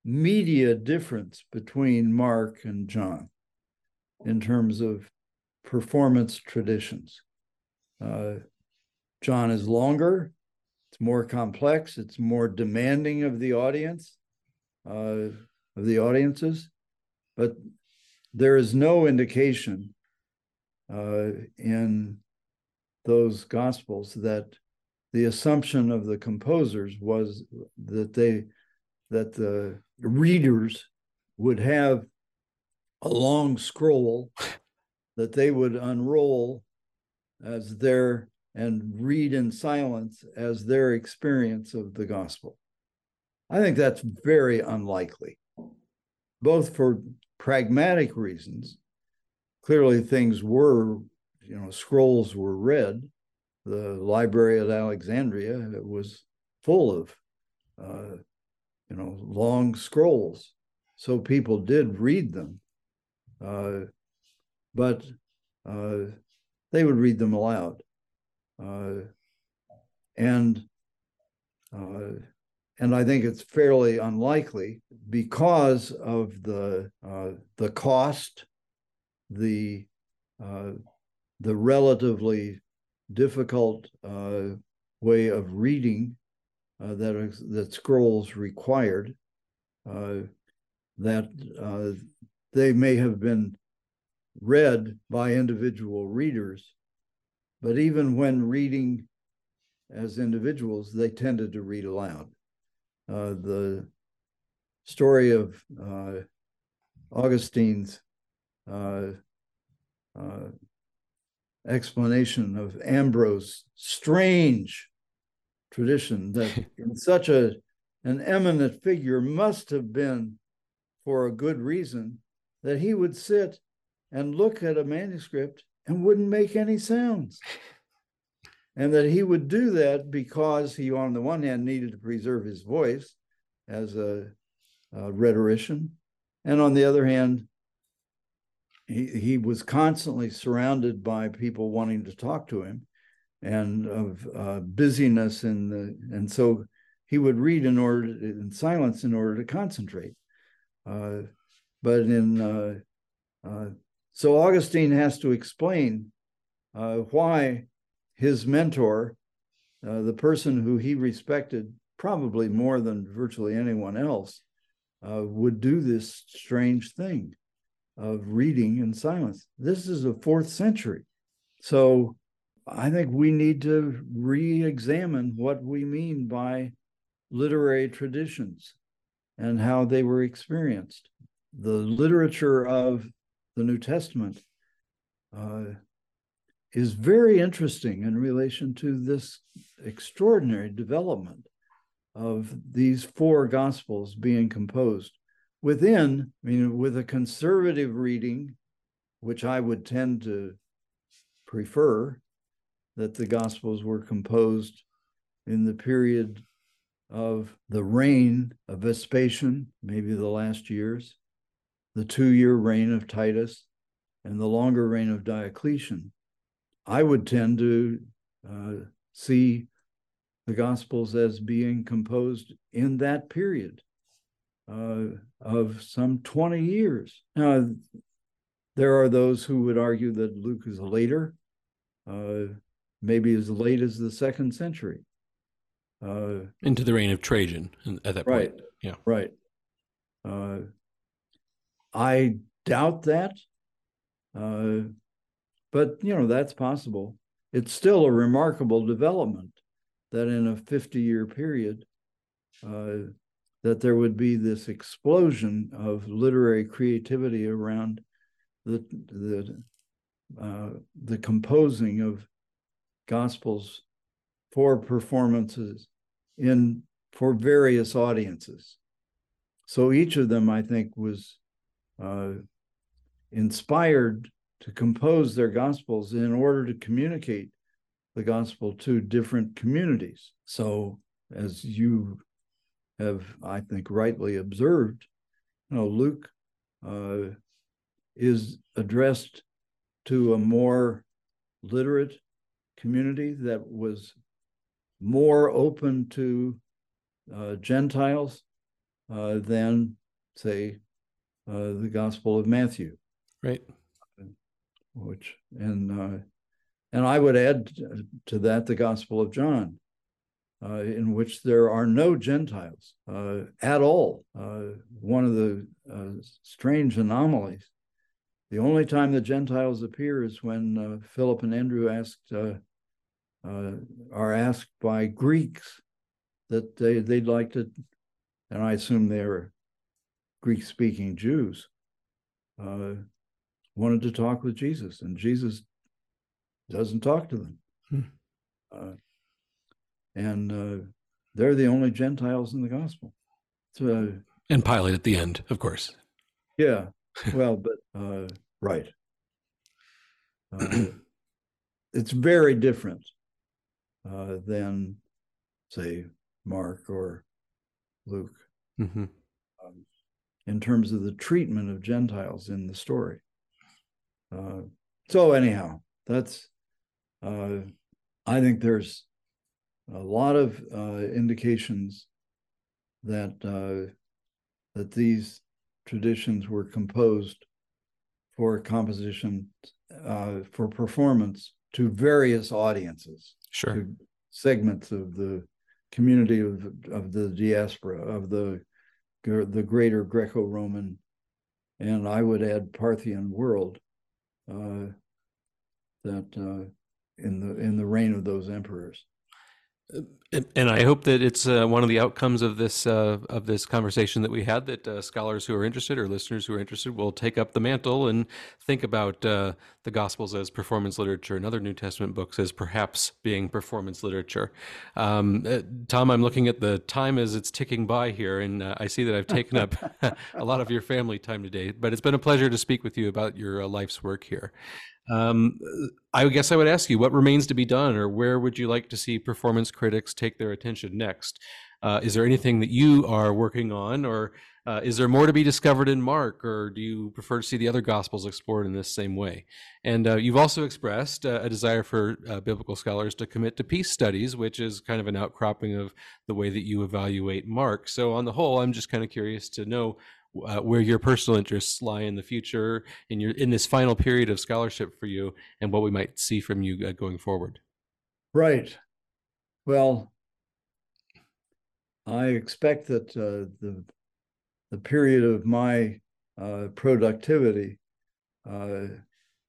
media difference between Mark and John in terms of performance traditions. Uh, John is longer, it's more complex, it's more demanding of the audience, uh, of the audiences, but there is no indication uh, in those gospels that the assumption of the composers was that they that the readers would have a long scroll that they would unroll as their and read in silence as their experience of the gospel. I think that's very unlikely, both for pragmatic reasons. Clearly, things were, you know, scrolls were read. The library at Alexandria was full of uh, you know, long scrolls. So people did read them. Uh, but uh, they would read them aloud. Uh, and uh, and I think it's fairly unlikely because of the uh, the cost, the uh, the relatively difficult way of reading uh, that that scrolls required, uh, that uh, they may have been read by individual readers, but even when reading as individuals, they tended to read aloud. Uh, the story of Augustine's explanation of Ambrose, strange tradition that in such a an eminent figure must have been for a good reason that he would sit and look at a manuscript and wouldn't make any sounds. And that he would do that because he, on the one hand, needed to preserve his voice as a, a rhetorician, and on the other hand, he he was constantly surrounded by people wanting to talk to him, and of uh, busyness in the and so he would read in order in silence in order to concentrate. Uh, but in uh, uh so Augustine has to explain uh, why his mentor, uh, the person who he respected probably more than virtually anyone else, would do this strange thing of reading in silence. This is the fourth century. So I think we need to re examine what we mean by literary traditions and how they were experienced. The literature of the New Testament uh, is very interesting in relation to this extraordinary development of these four gospels being composed within, I mean, with a conservative reading, which I would tend to prefer, that the Gospels were composed in the period of the reign of Vespasian, maybe the last years, the two year reign of Titus, and the longer reign of Domitian. I would tend to uh, see the Gospels as being composed in that period uh, of some 20 years. Now, there are those who would argue that Luke is later, uh, maybe as late as the second century. Uh, Into the reign of Trajan at that right, point. Yeah. Right. Uh, I doubt that. Uh, but, you know, that's possible. It's still a remarkable development that in a 50 year period, uh, that there would be this explosion of literary creativity around the the uh, the composing of gospels for performances in for various audiences. So each of them, I think, was uh, inspired to compose their gospels in order to communicate the gospel to different communities. So, as you have, I think, rightly observed, you know, Luke uh, is addressed to a more literate community that was more open to uh, Gentiles uh, than, say, uh, the Gospel of Matthew. Right. Which and uh, and I would add to that the Gospel of John, uh, in which there are no Gentiles uh, at all. Uh, one of the uh, strange anomalies. The only time the Gentiles appear is when uh, Philip and Andrew asked uh, are asked by Greeks that they they'd like to, and I assume they're Greek-speaking Jews, wanted to talk with Jesus, and Jesus doesn't talk to them. Hmm and uh, they're the only Gentiles in the gospel. So, and Pilate at the end, of course. Yeah, well, but uh, right. Uh, it's very different uh, than, say, Mark or Luke, mm-hmm. um, in terms of the treatment of Gentiles in the story. Uh, so anyhow, that's. Uh, I think there's a lot of uh, indications that uh, that these traditions were composed for composition uh, for performance to various audiences, sure, segments of the community of of the diaspora of the the greater Greco-Roman, and I would add Parthian world. Uh, that uh, in the in the reign of those emperors. And I hope that it's uh, one of the outcomes of this uh, of this conversation that we had that uh, scholars who are interested or listeners who are interested will take up the mantle and think about uh, the Gospels as performance literature and other New Testament books as perhaps being performance literature. Um, uh, Tom, I'm looking at the time as it's ticking by here, and uh, I see that I've taken up a lot of your family time today. But it's been a pleasure to speak with you about your life's work here. Um, I guess I would ask you, what remains to be done, or where would you like to see performance critics take their attention next? Uh, is there anything that you are working on, or uh, is there more to be discovered in Mark, or do you prefer to see the other Gospels explored in this same way? And uh, you've also expressed uh, a desire for uh, biblical scholars to commit to peace studies, which is kind of an outcropping of the way that you evaluate Mark. So, on the whole, I'm just kind of curious to know uh, where your personal interests lie in the future, in your in this final period of scholarship for you, and what we might see from you uh, going forward. Right. Well, I expect that uh, the the period of my uh, productivity uh,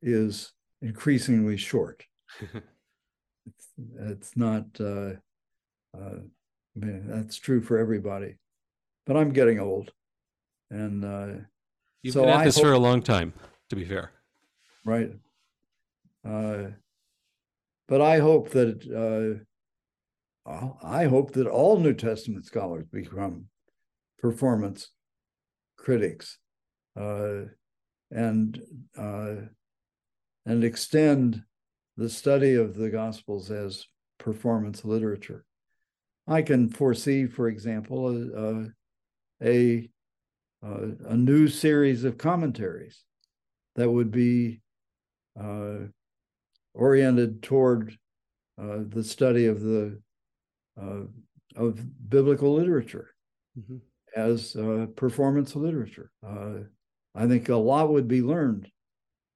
is increasingly short. it's, it's, not. Uh, uh, I mean, that's true for everybody, but I'm getting old, and uh, you've so been at I this hope, for a long time. To be fair, right. but I hope that I hope that all New Testament scholars become performance critics uh, and uh, and extend the study of the Gospels as performance literature. I can foresee, for example, a a, a new series of commentaries that would be uh, oriented toward uh, the study of the uh, of biblical literature mm-hmm. as uh, performance literature. Uh, I think a lot would be learned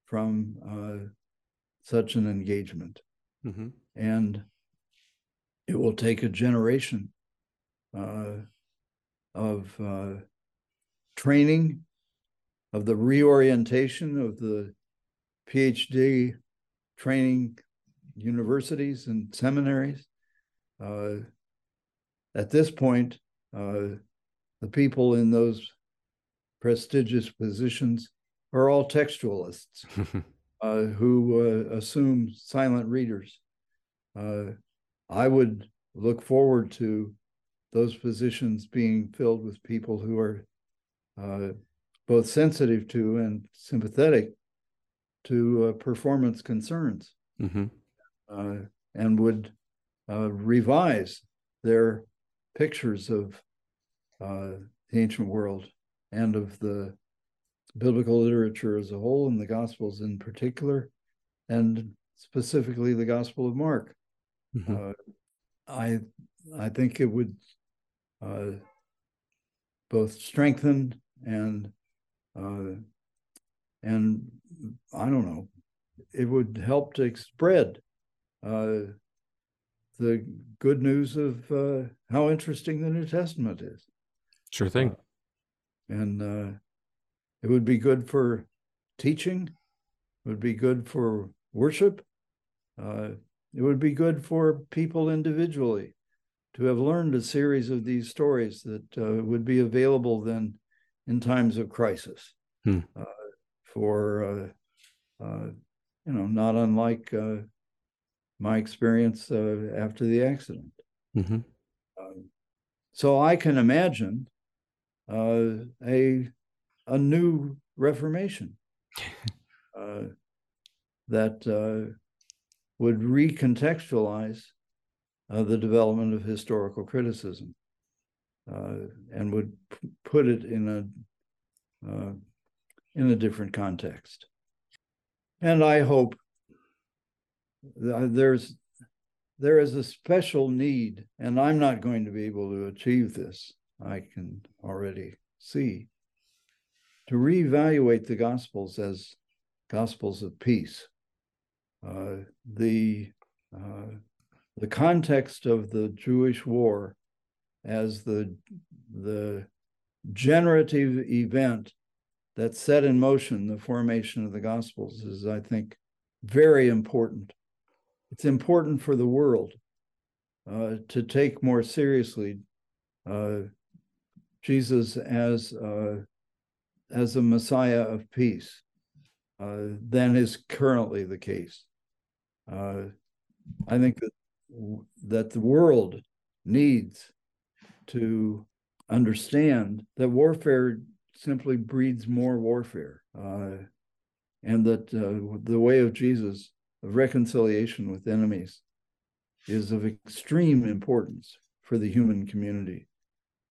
from uh, such an engagement, mm-hmm. and it will take a generation uh, of uh, training, of the reorientation of the PhD training universities and seminaries uh, at this point, uh, the people in those prestigious positions are all textualists uh, who uh, assume silent readers. Uh, I would look forward to those positions being filled with people who are uh, both sensitive to and sympathetic to performance concerns mm-hmm. and would uh, revise their pictures of uh, the ancient world and of the biblical literature as a whole and the Gospels in particular, and specifically the Gospel of Mark. Mm-hmm. Uh, I I think it would uh, both strengthen and uh, and I don't know, it would help to spread uh, the good news of uh, how interesting the New Testament is. Sure thing. Uh, and uh, it would be good for teaching, it would be good for worship, uh, it would be good for people individually to have learned a series of these stories that uh, would be available then in times of crisis hmm. Uh, for, you know, not unlike my experience uh, after the accident. Mm-hmm. Um, so I can imagine uh, a a new Reformation uh, that uh, would recontextualize uh, the development of historical criticism uh, and would p- put it in a in a different context. And I hope there's there is a special need, and I'm not going to be able to achieve this. I can already see to reevaluate the Gospels as Gospels of peace. Uh, the uh, the context of the Jewish war as the the generative event that set in motion the formation of the Gospels is, I think, very important it's important for the world uh, to take more seriously uh, Jesus as uh, as a Messiah of peace uh, than is currently the case. Uh, I think that that the world needs to understand that warfare simply breeds more warfare, uh, and that uh, the way of Jesus of reconciliation with enemies is of extreme importance for the human community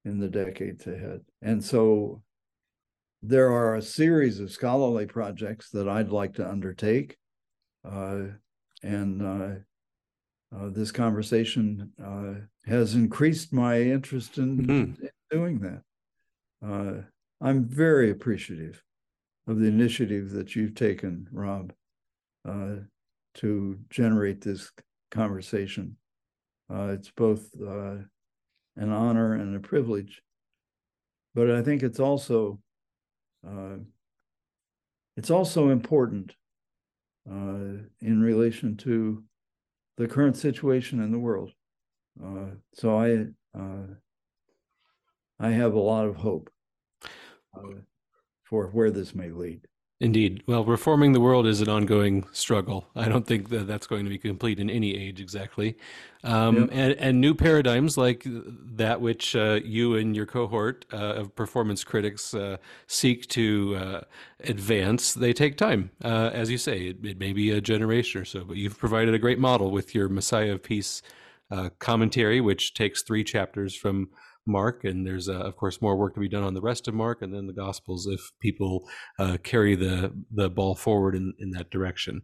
in the decades ahead. And so there are a series of scholarly projects that I'd like to undertake. Uh, and uh, uh, this conversation uh, has increased my interest in, mm-hmm. in doing that. Uh, I'm very appreciative of the initiative that you've taken, Rob, uh, to generate this conversation. it's both an honor and a privilege. But I think it's also uh, it's also important uh, in relation to the current situation in the world. Uh, so I uh, I have a lot of hope uh, for where this may lead. Indeed. Well, reforming the world is an ongoing struggle. I don't think that that's going to be complete in any age exactly. Um, yep. and, and new paradigms like that which uh, you and your cohort uh, of performance critics uh, seek to uh, advance, they take time. Uh, as you say, it, it, may be a generation or so, but you've provided a great model with your Messiah of Peace uh, commentary, which takes three chapters from Mark, and there's uh, of course more work to be done on the rest of Mark, and then the Gospels if people uh, carry the the ball forward in in that direction.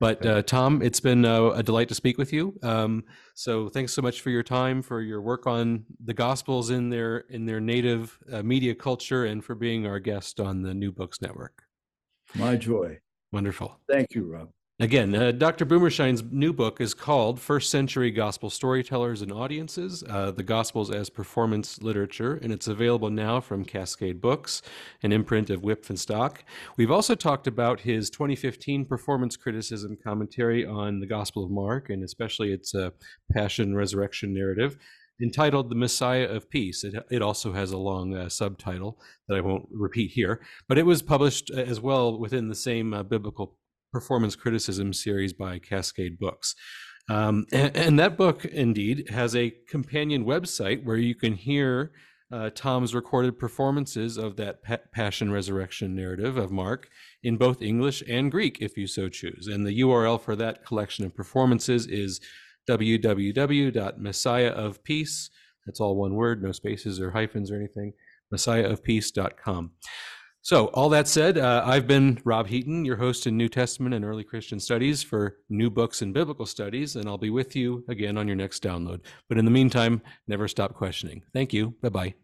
But uh, Tom, it's been uh, a delight to speak with you. Um, so thanks so much for your time, for your work on the Gospels in their in their native uh, media culture, and for being our guest on the New Books Network. My joy. Wonderful. Thank you, Rob. Again, uh, Dr. Boomershine's new book is called First Century Gospel Storytellers and Audiences uh, The Gospels as Performance Literature, and it's available now from Cascade Books, an imprint of Wipf and Stock. We've also talked about his 2015 performance criticism commentary on the Gospel of Mark, and especially its uh, Passion Resurrection narrative entitled The Messiah of Peace. It, it also has a long uh, subtitle that I won't repeat here, but it was published uh, as well within the same uh, biblical performance criticism series by Cascade Books. Um, and, and, that book, indeed, has a companion website where you can hear uh, Tom's recorded performances of that pa- Passion Resurrection narrative of Mark in both English and Greek, if you so choose. And the URL for that collection of performances is www.messiahofpeace. That's all one word, no spaces or hyphens or anything. Messiahofpeace.com. So, all that said, uh, I've been Rob Heaton, your host in New Testament and Early Christian Studies for New Books in Biblical Studies, and I'll be with you again on your next download. But in the meantime, never stop questioning. Thank you. Bye bye.